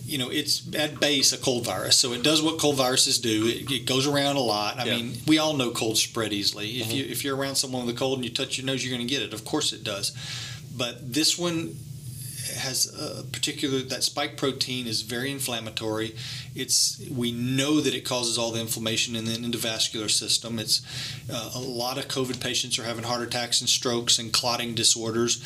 [SPEAKER 3] you know, it's at base a cold virus, so it does what cold viruses do. It, it goes around a lot. I
[SPEAKER 2] Yeah.
[SPEAKER 3] mean, we all know colds spread easily. If
[SPEAKER 2] Mm-hmm.
[SPEAKER 3] you if you're around someone with a cold and you touch your nose, you're going to get it. Of course, it does. But this one has a particular that spike protein is very inflammatory. It's we know that it causes all the inflammation in the endovascular system. It's uh, a lot of COVID patients are having heart attacks and strokes and clotting disorders.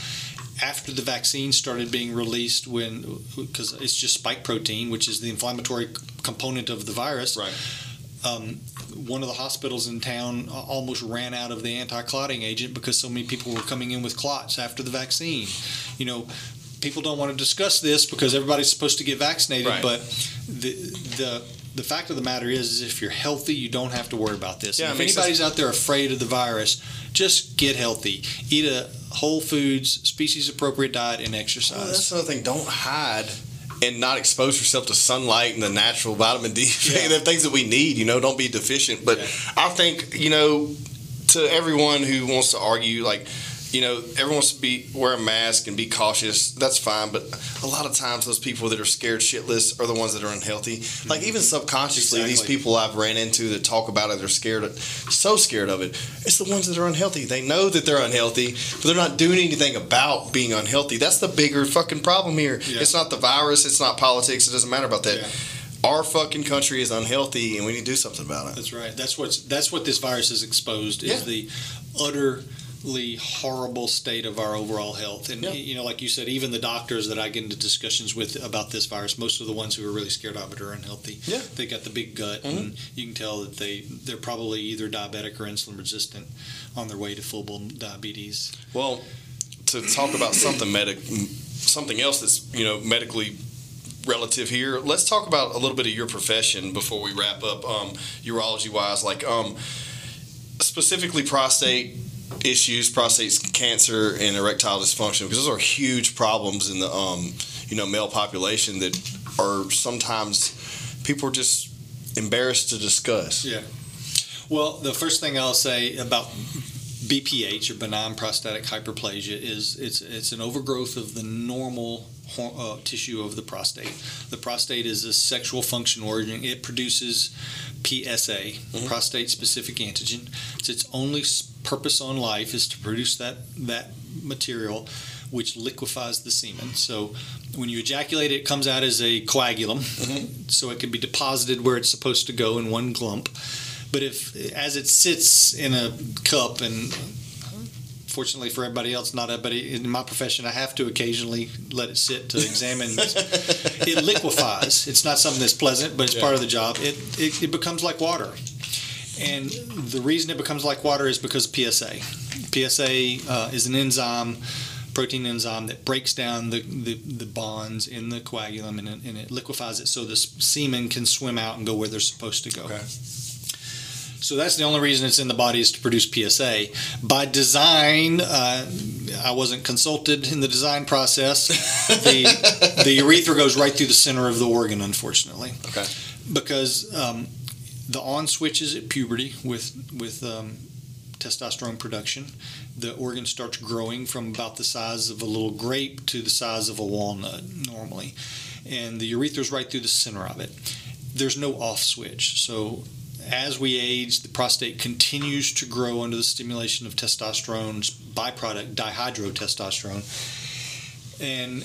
[SPEAKER 3] After the vaccine started being released, when because it's just spike protein, which is the inflammatory component of the virus,
[SPEAKER 2] Right.
[SPEAKER 3] um, one of the hospitals in town almost ran out of the anti-clotting agent because so many people were coming in with clots after the vaccine. You know, people don't want to discuss this because everybody's supposed to get vaccinated,
[SPEAKER 2] Right.
[SPEAKER 3] but the the the fact of the matter is, is if you're healthy, you don't have to worry about this.
[SPEAKER 2] Yeah,
[SPEAKER 3] if
[SPEAKER 2] makes
[SPEAKER 3] anybody's out there afraid of the virus, just get healthy. Eat a whole foods, species appropriate diet, and exercise.
[SPEAKER 2] Well, that's another thing. Don't hide and not expose yourself to sunlight and the natural vitamin D.
[SPEAKER 3] Yeah.
[SPEAKER 2] the things that we need. You know, don't be deficient. But
[SPEAKER 3] Yeah.
[SPEAKER 2] I think you know, to everyone who wants to argue, like. You know, everyone wants to be wear a mask and be cautious. That's fine, but a lot of times those people that are scared shitless are the ones that are unhealthy. Like even mm-hmm. subconsciously, these people I've ran into that talk about it, they're scared, so scared of it. It's the ones that are unhealthy. They know that they're unhealthy, but they're not doing anything about being unhealthy. That's the bigger fucking problem here.
[SPEAKER 3] Yeah.
[SPEAKER 2] It's not the virus. It's not politics. It doesn't matter about that.
[SPEAKER 3] Yeah.
[SPEAKER 2] Our fucking country is unhealthy, and we need to do something about it.
[SPEAKER 3] That's right. That's what's that's what this virus has exposed is
[SPEAKER 2] Yeah.
[SPEAKER 3] the utterly horrible state of our overall health. And you know, like you said, even the doctors that I get into discussions with about this virus, most of the ones who are really scared of it are unhealthy.
[SPEAKER 2] Yeah.
[SPEAKER 3] They got the big gut, and you can tell that they they're probably either diabetic or insulin resistant on their way to full blown diabetes.
[SPEAKER 2] Well, to talk about something medic, something else that's you know medically relative here. Let's talk about a little bit of your profession before we wrap up. Um, urology wise, like um, specifically prostate issues, prostate cancer, and erectile dysfunction, because those are huge problems in the um, you know male population that are sometimes people are just embarrassed to discuss.
[SPEAKER 3] Yeah. Well, the first thing I'll say about BPH or benign prostatic hyperplasia is it's it's an overgrowth of the normal uh, tissue of the prostate. The prostate is a sexual function organ. It produces PSA, prostate specific antigen. It's its only purpose on life is to produce that that material which liquefies the semen. So when you ejaculate, it comes out as a coagulum, so it can be deposited where it's supposed to go in one clump. But if, as it sits in a cup, and fortunately for everybody else, not everybody in my profession, I have to occasionally let it sit to examine. it liquefies. It's not something that's pleasant, but it's
[SPEAKER 2] Yeah.
[SPEAKER 3] part of the job. It, it it becomes like water, and the reason it becomes like water is because of PSA. PSA uh, is an enzyme protein enzyme that breaks down the, the, the bonds in the coagulum and it, and it liquefies it so the semen can swim out and go where they're supposed to go.
[SPEAKER 2] Okay.
[SPEAKER 3] So that's the only reason it's in the body is to produce PSA. By design, uh, I wasn't consulted in the design process. The, the urethra goes right through the center of the organ, unfortunately
[SPEAKER 2] Okay.
[SPEAKER 3] because um, the on switches at puberty with with um, testosterone production. The organ starts growing from about the size of a little grape to the size of a walnut normally, and the urethra is right through the center of it. There's no off switch, so as we age, the prostate continues to grow under the stimulation of testosterone's byproduct, dihydrotestosterone, and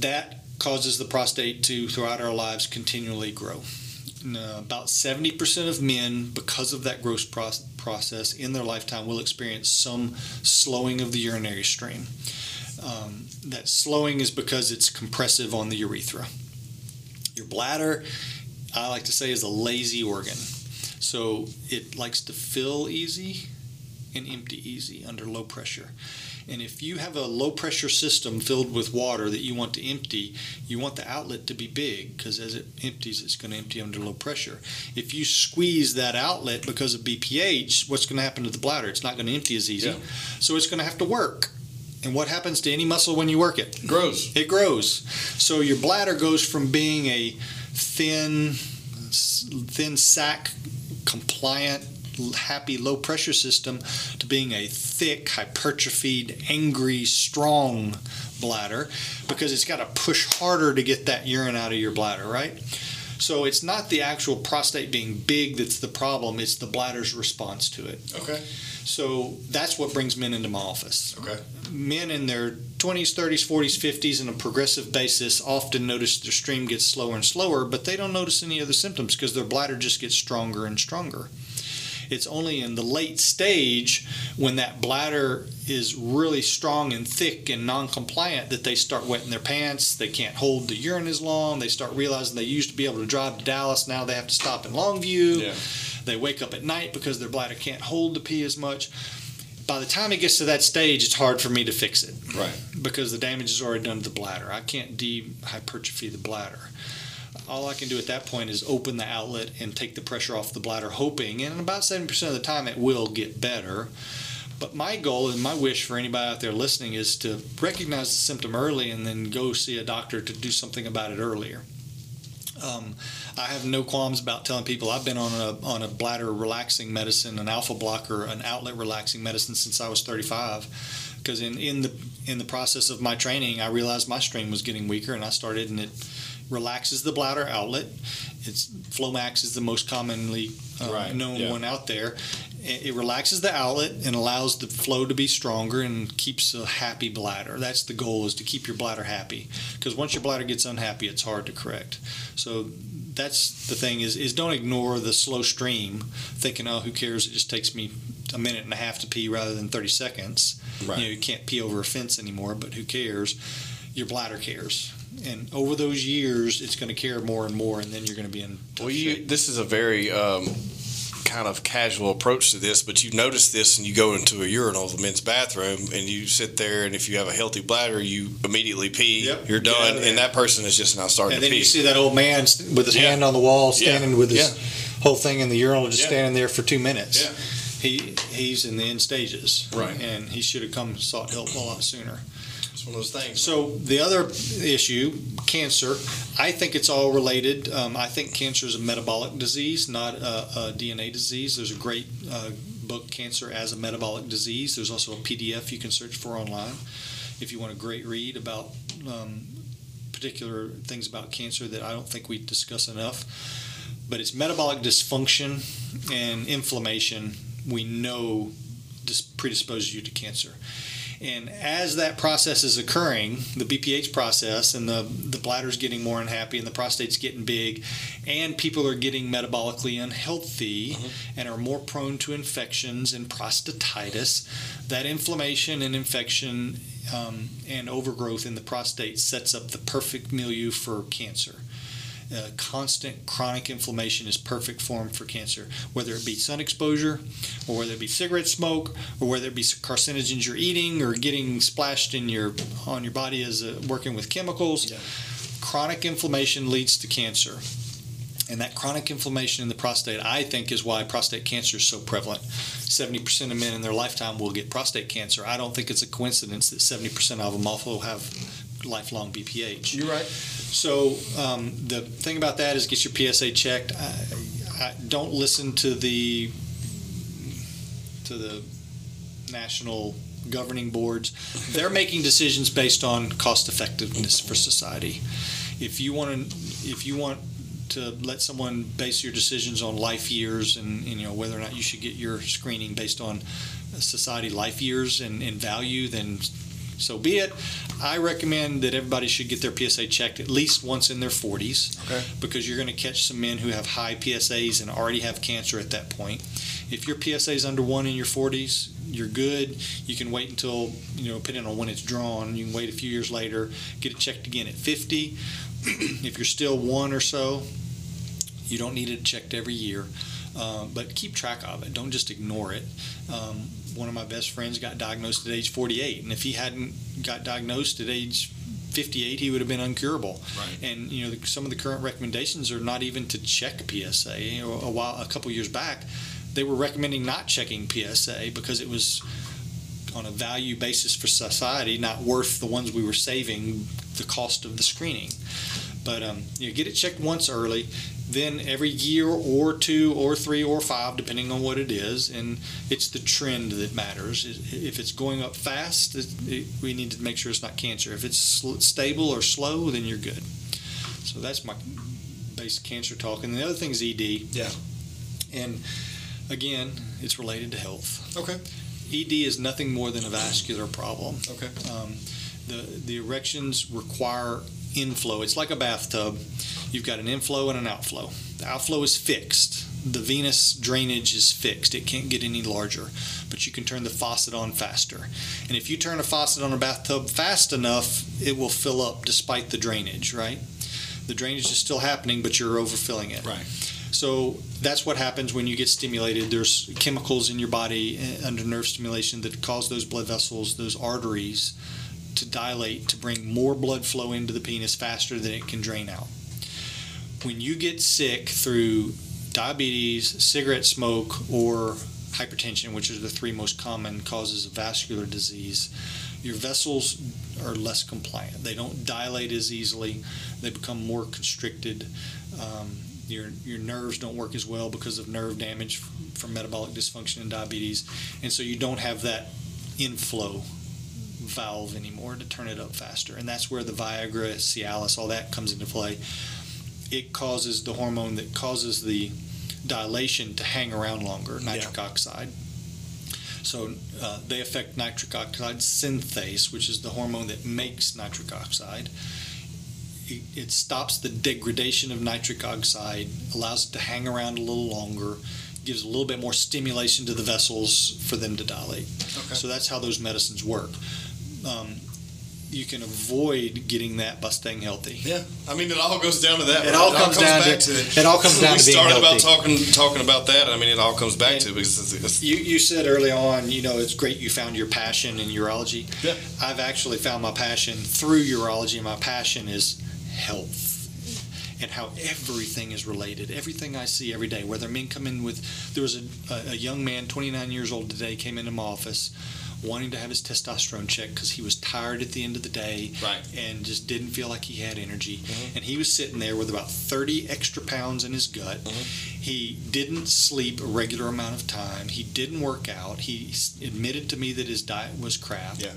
[SPEAKER 3] that causes the prostate to, throughout our lives, continually grow. Now, about 70% of men, because of that growth proc- process in their lifetime, will experience some slowing of the urinary stream. Um, that slowing is because it's compressive on the urethra. Your bladder, I like to say, is a lazy organ. So it likes to fill easy and empty easy under low pressure. And if you have a low pressure system filled with water that you want to empty, you want the outlet to be big because as it empties, it's going to empty under low pressure. If you squeeze that outlet because of BPH, what's going to happen to the bladder? It's not going to empty as easy.
[SPEAKER 2] Yeah.
[SPEAKER 3] So it's going to have to work. And what happens to any muscle when you work it?
[SPEAKER 2] it? Grows.
[SPEAKER 3] It grows. So your bladder goes from being a thin, thin sac, compliant, happy, low pressure system to being a thick, hypertrophied, angry, strong bladder because it's got to push harder to get that urine out of your bladder, right? So it's not the actual prostate being big that's the problem, it's the bladder's response to it.
[SPEAKER 2] Okay.
[SPEAKER 3] So that's what brings men into my office
[SPEAKER 2] Okay.
[SPEAKER 3] men in their 20s, 30s, 40s, 50s on a progressive basis often notice their stream gets slower and slower, but they don't notice any other symptoms because their bladder just gets stronger and stronger. It's only in the late stage when that bladder is really strong and thick and non compliant that they start wetting their pants. They can't hold the urine as long. They start realizing they used to be able to drive to Dallas. Now they have to stop in Longview.
[SPEAKER 2] Yeah.
[SPEAKER 3] They wake up at night because their bladder can't hold the pee as much. By the time it gets to that stage, it's hard for me to fix it
[SPEAKER 2] Right.
[SPEAKER 3] because the damage is already done to the bladder. I can't de-hypertrophy the bladder. All I can do at that point is open the outlet and take the pressure off the bladder, hoping, and about 70% of the time it will get better. But my goal and my wish for anybody out there listening is to recognize the symptom early and then go see a doctor to do something about it earlier. Um, I have no qualms about telling people I've been on a on a bladder relaxing medicine, an alpha blocker, an outlet relaxing medicine since I was 35. Because in, in the in the process of my training, I realized my stream was getting weaker, and I started, and it relaxes the bladder outlet. It's Flomax is the most commonly uh,
[SPEAKER 2] Right,
[SPEAKER 3] known
[SPEAKER 2] yeah.
[SPEAKER 3] one out there. It relaxes the outlet and allows the flow to be stronger and keeps a happy bladder. That's the goal is to keep your bladder happy. Because once your bladder gets unhappy, it's hard to correct. So that's the thing is is don't ignore the slow stream, thinking oh who cares? It just takes me a minute and a half to pee rather than 30 seconds.
[SPEAKER 2] Right.
[SPEAKER 3] You know you can't pee over a fence anymore, but who cares? Your bladder cares. And over those years, it's going to care more and more, and then you're going to be in
[SPEAKER 2] Well, you,
[SPEAKER 3] shape.
[SPEAKER 2] this is a very um, kind of casual approach to this, but you notice this and you go into a urinal, the men's bathroom, and you sit there, and if you have a healthy bladder, you immediately pee.
[SPEAKER 3] Yep,
[SPEAKER 2] You're done, and that person is just now starting
[SPEAKER 3] And then
[SPEAKER 2] pee.
[SPEAKER 3] you see that old man with his
[SPEAKER 2] Yeah.
[SPEAKER 3] hand on the wall,
[SPEAKER 2] Yeah.
[SPEAKER 3] standing with his
[SPEAKER 2] Yeah.
[SPEAKER 3] whole thing in the urinal, just
[SPEAKER 2] Yeah.
[SPEAKER 3] standing there for two minutes.
[SPEAKER 2] Yeah.
[SPEAKER 3] He he's in the end stages,
[SPEAKER 2] Right.
[SPEAKER 3] And he should have come sought help a lot sooner.
[SPEAKER 2] It's one of those things.
[SPEAKER 3] So the other issue, cancer, I think it's all related. Um, I think cancer is a metabolic disease, not a, a DNA disease. There's a great uh, book, Cancer as a Metabolic Disease. There's also a PDF you can search for online if you want a great read about um, particular things about cancer that I don't think we discuss enough. But it's metabolic dysfunction and inflammation we know dis- predisposes you to cancer. And as that process is occurring, the BPH process, and the, the bladder's getting more unhappy, and the prostate's getting big, and people are getting metabolically unhealthy
[SPEAKER 2] Mm-hmm.
[SPEAKER 3] and are more prone to infections and prostatitis, that inflammation and infection um, and overgrowth in the prostate sets up the perfect milieu for cancer. Uh, constant chronic inflammation is perfect form for cancer, whether it be sun exposure, or whether it be cigarette smoke, or whether it be carcinogens you're eating or getting splashed in your on your body as uh, working with chemicals.
[SPEAKER 2] Yeah.
[SPEAKER 3] Chronic inflammation leads to cancer. And that chronic inflammation in the prostate, I think, is why prostate cancer is so prevalent. 70% of men in their lifetime will get prostate cancer. I don't think it's a coincidence that 70% of them also have lifelong BPH.
[SPEAKER 2] You're right.
[SPEAKER 3] So um, the thing about that is get your PSA checked. I, I, don't listen to the to the national governing boards. They're making decisions based on cost effectiveness for society. If you want to, if you want to let someone base your decisions on life years and, and, you know whether or not you should get your screening based on society life years and, and value, then so be it. I recommend that everybody should get their PSA checked at least once in their 40s
[SPEAKER 2] Okay.
[SPEAKER 3] because you're going to catch some men who have high PSAs and already have cancer at that point. If your PSA is under one in your 40s, you're good. You can wait until, you know, depending on when it's drawn, you can wait a few years later, get it checked again at 50. if you're still one or so, you don't need it checked every year. Um, but keep track of it. Don't just ignore it. Um, one of my best friends got diagnosed at age 48, and if he hadn't got diagnosed at age 58, he would have been uncurable.
[SPEAKER 2] Right.
[SPEAKER 3] And you know, the, some of the current recommendations are not even to check PSA. You know, a while, a couple years back, they were recommending not checking PSA because it was on a value basis for society not worth the ones we were saving the cost of the screening. But um, you know, get it checked once early, then every year or two or three or five, depending on what it is. And it's the trend that matters. If it's going up fast, it, it, we need to make sure it's not cancer. If it's stable or slow, then you're good. So that's my basic cancer talk. And the other thing is ED.
[SPEAKER 2] Yeah.
[SPEAKER 3] And again, it's related to health.
[SPEAKER 2] Okay.
[SPEAKER 3] ED is nothing more than a vascular problem.
[SPEAKER 2] Okay.
[SPEAKER 3] Um, the the erections require inflow. It's like a bathtub. You've got an inflow and an outflow. The outflow is fixed. The venous drainage is fixed. It can't get any larger, but you can turn the faucet on faster. And if you turn a faucet on a bathtub fast enough, it will fill up despite the drainage, right? The drainage is still happening, but you're overfilling it.
[SPEAKER 2] Right.
[SPEAKER 3] So that's what happens when you get stimulated. There's chemicals in your body uh, under nerve stimulation that cause those blood vessels, those arteries, to dilate to bring more blood flow into the penis faster than it can drain out. When you get sick through diabetes, cigarette smoke, or hypertension, which are the three most common causes of vascular disease, your vessels are less compliant. They don't dilate as easily. They become more constricted. Um, your your nerves don't work as well because of nerve damage from metabolic dysfunction and diabetes, and so you don't have that inflow valve anymore to turn it up faster. And that's where the Viagra, Cialis, all that comes into play. It causes the hormone that causes the dilation to hang around longer, nitric oxide. So uh, they affect nitric oxide synthase, which is the hormone that makes nitric oxide. It, it stops the degradation of nitric oxide, allows it to hang around a little longer, gives a little bit more stimulation to the vessels for them to dilate.
[SPEAKER 2] Okay.
[SPEAKER 3] So that's how those medicines work. Um, you can avoid getting that by staying healthy.
[SPEAKER 2] Yeah, I mean, it all goes down to that.
[SPEAKER 3] It
[SPEAKER 2] right?
[SPEAKER 3] all comes down to-
[SPEAKER 2] back to,
[SPEAKER 3] it all comes down
[SPEAKER 2] we
[SPEAKER 3] to being
[SPEAKER 2] started about talking talking about that. I mean, it all comes back
[SPEAKER 3] And-
[SPEAKER 2] to it because it's, it's,
[SPEAKER 3] You, you said early on, you know, it's great you found your passion in urology.
[SPEAKER 2] Yeah.
[SPEAKER 3] I've actually found my passion through urology, and my passion is health and how everything is related. Everything I see every day, whether men come in with, there was a, a, a young man, 29 years old today, came into my office wanting to have his testosterone checked because he was tired at the end of the day
[SPEAKER 2] Right.
[SPEAKER 3] and just didn't feel like he had energy.
[SPEAKER 2] Mhm.
[SPEAKER 3] And he was sitting there with about 30 extra pounds in his gut.
[SPEAKER 2] Mhm.
[SPEAKER 3] He didn't sleep a regular amount of time. He didn't work out. He admitted to me that his diet was crap.
[SPEAKER 2] Yeah.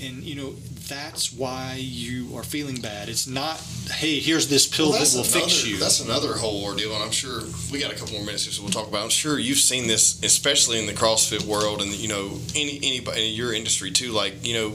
[SPEAKER 3] And you know that's why you are feeling bad. It's not, hey, here's this pill
[SPEAKER 2] Well,
[SPEAKER 3] that will
[SPEAKER 2] another,
[SPEAKER 3] fix you.
[SPEAKER 2] That's another whole ordeal, and I'm sure we got a couple more minutes here, so we'll talk about. It. I'm sure you've seen this, especially in the CrossFit world, and you know, any anybody in your industry too. Like you know,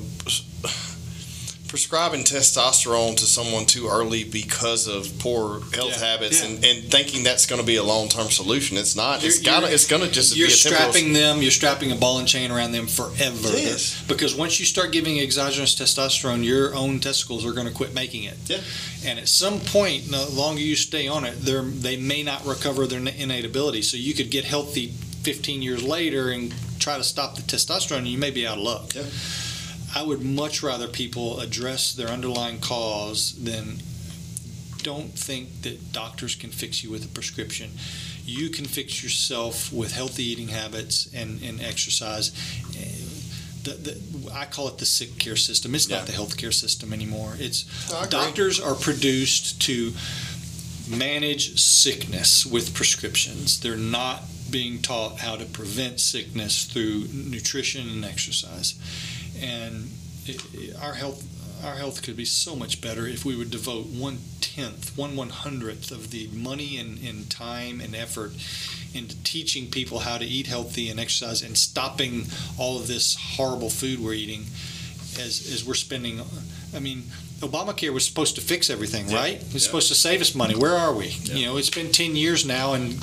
[SPEAKER 2] prescribing testosterone to someone too early because of poor health
[SPEAKER 3] Yeah,
[SPEAKER 2] habits,
[SPEAKER 3] yeah.
[SPEAKER 2] And, and thinking that's going to be a long term solution. It's not. It's
[SPEAKER 3] You're-
[SPEAKER 2] got.
[SPEAKER 3] you're-
[SPEAKER 2] It's going to just
[SPEAKER 3] You're
[SPEAKER 2] be a
[SPEAKER 3] strapping them. You're strapping a ball and chain around them forever.
[SPEAKER 2] Yes.
[SPEAKER 3] Because once you start giving exogenous testosterone, your own testicles are going to quit making it.
[SPEAKER 2] Yeah.
[SPEAKER 3] And at some point, the longer you stay on it, they may not recover their innate ability. So you could get healthy 15 years later and try to stop the testosterone, and you may be out of luck.
[SPEAKER 2] Yeah.
[SPEAKER 3] I would much rather people address their underlying cause than don't think that doctors can fix you with a prescription. You can fix yourself with healthy eating habits and, and exercise. The, the, I call it the sick care system. It's
[SPEAKER 2] Yeah.
[SPEAKER 3] not the healthcare system anymore. It's doctors are produced to manage sickness with prescriptions. They're not being taught how to prevent sickness through nutrition and exercise. And it, it- our health our health could be so much better if we would devote one tenth, one one hundredth of the money and, and time and effort into teaching people how to eat healthy and exercise and stopping all of this horrible food we're eating as, as we're spending. I mean, Obamacare was supposed to fix everything,
[SPEAKER 2] Yeah.
[SPEAKER 3] right? It's
[SPEAKER 2] Yeah.
[SPEAKER 3] supposed to save us money. Where are we?
[SPEAKER 2] Yeah.
[SPEAKER 3] You know, it's been 10 years now, and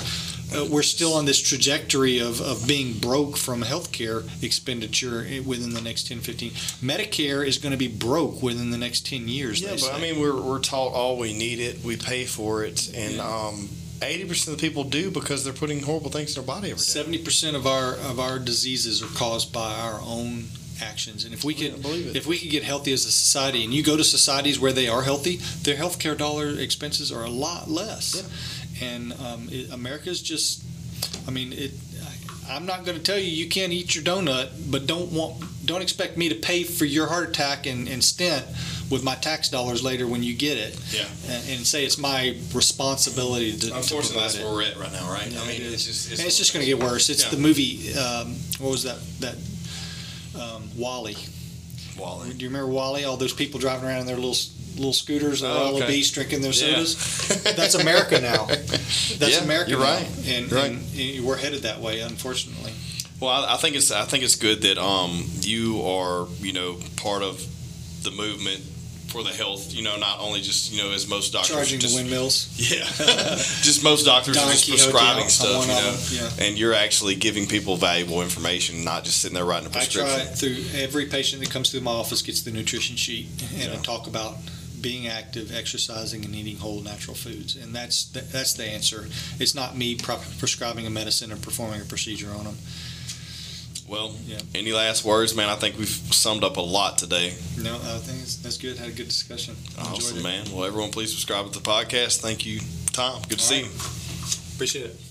[SPEAKER 3] uh, we're still on this trajectory of, of being broke from healthcare expenditure within the next 10, 15. Medicare is going to be broke within the next 10 years.
[SPEAKER 2] Yeah, but
[SPEAKER 3] say.
[SPEAKER 2] I mean, we're, we're taught all we need it, we pay for it, and
[SPEAKER 3] Yeah.
[SPEAKER 2] um, 80% of the people do because they're putting horrible things in their body every day.
[SPEAKER 3] Seventy percent of our of our diseases are caused by our own actions, and if we
[SPEAKER 2] Yeah,
[SPEAKER 3] could
[SPEAKER 2] believe it.
[SPEAKER 3] if we could get healthy as a society, and you go to societies where they are healthy, their healthcare dollar expenses are a lot less, and um, it, America's just, I mean, it. I- I'm not going to tell you you can't eat your donut, but don't want don't expect me to pay for your heart attack and, and stent with my tax dollars later when you get it,
[SPEAKER 2] Yeah.
[SPEAKER 3] and, and say it's my responsibility to, to
[SPEAKER 2] Unfortunately,
[SPEAKER 3] provide
[SPEAKER 2] that's
[SPEAKER 3] it.
[SPEAKER 2] where we're at right now, right?
[SPEAKER 3] Yeah,
[SPEAKER 2] I mean,
[SPEAKER 3] it
[SPEAKER 2] it's just
[SPEAKER 3] and it's just going to get worse. It's
[SPEAKER 2] Yeah.
[SPEAKER 3] the movie. Um, what was that? That um, WALL-E.
[SPEAKER 2] WALL-E.
[SPEAKER 3] Do you remember WALL-E? All those people driving around in their little little scooters, they're
[SPEAKER 2] Oh,
[SPEAKER 3] all
[SPEAKER 2] okay.
[SPEAKER 3] drinking their
[SPEAKER 2] Yeah.
[SPEAKER 3] sodas. That's America now. That's
[SPEAKER 2] Yeah,
[SPEAKER 3] America.
[SPEAKER 2] you're
[SPEAKER 3] now.
[SPEAKER 2] right.
[SPEAKER 3] And,
[SPEAKER 2] You're right.
[SPEAKER 3] and we're headed that way, unfortunately.
[SPEAKER 2] Well, I, I think it's I think it's good that um, you are you know part of the movement for the health. You know, not only just you know as most doctors
[SPEAKER 3] Charging
[SPEAKER 2] just,
[SPEAKER 3] the windmills.
[SPEAKER 2] Yeah, just most doctors
[SPEAKER 3] Don
[SPEAKER 2] are just
[SPEAKER 3] Quixote
[SPEAKER 2] prescribing stuff, you know,
[SPEAKER 3] yeah.
[SPEAKER 2] and you're actually giving people valuable information, not just sitting there writing a prescription.
[SPEAKER 3] I try through every patient that comes through my office gets the nutrition sheet, and I talk about being active, exercising, and eating whole natural foods, and that's that's the answer. It's not me prescribing a medicine or performing a procedure on them.
[SPEAKER 2] Well,
[SPEAKER 3] Yeah.
[SPEAKER 2] any last words, man? I think we've summed up a lot today.
[SPEAKER 3] No, I think it's, that's good. Had a good discussion.
[SPEAKER 2] Awesome, man. Well, everyone, please subscribe to the podcast. Thank you, Tom. Good to
[SPEAKER 3] All
[SPEAKER 2] see
[SPEAKER 3] right.
[SPEAKER 2] you.
[SPEAKER 3] Appreciate it.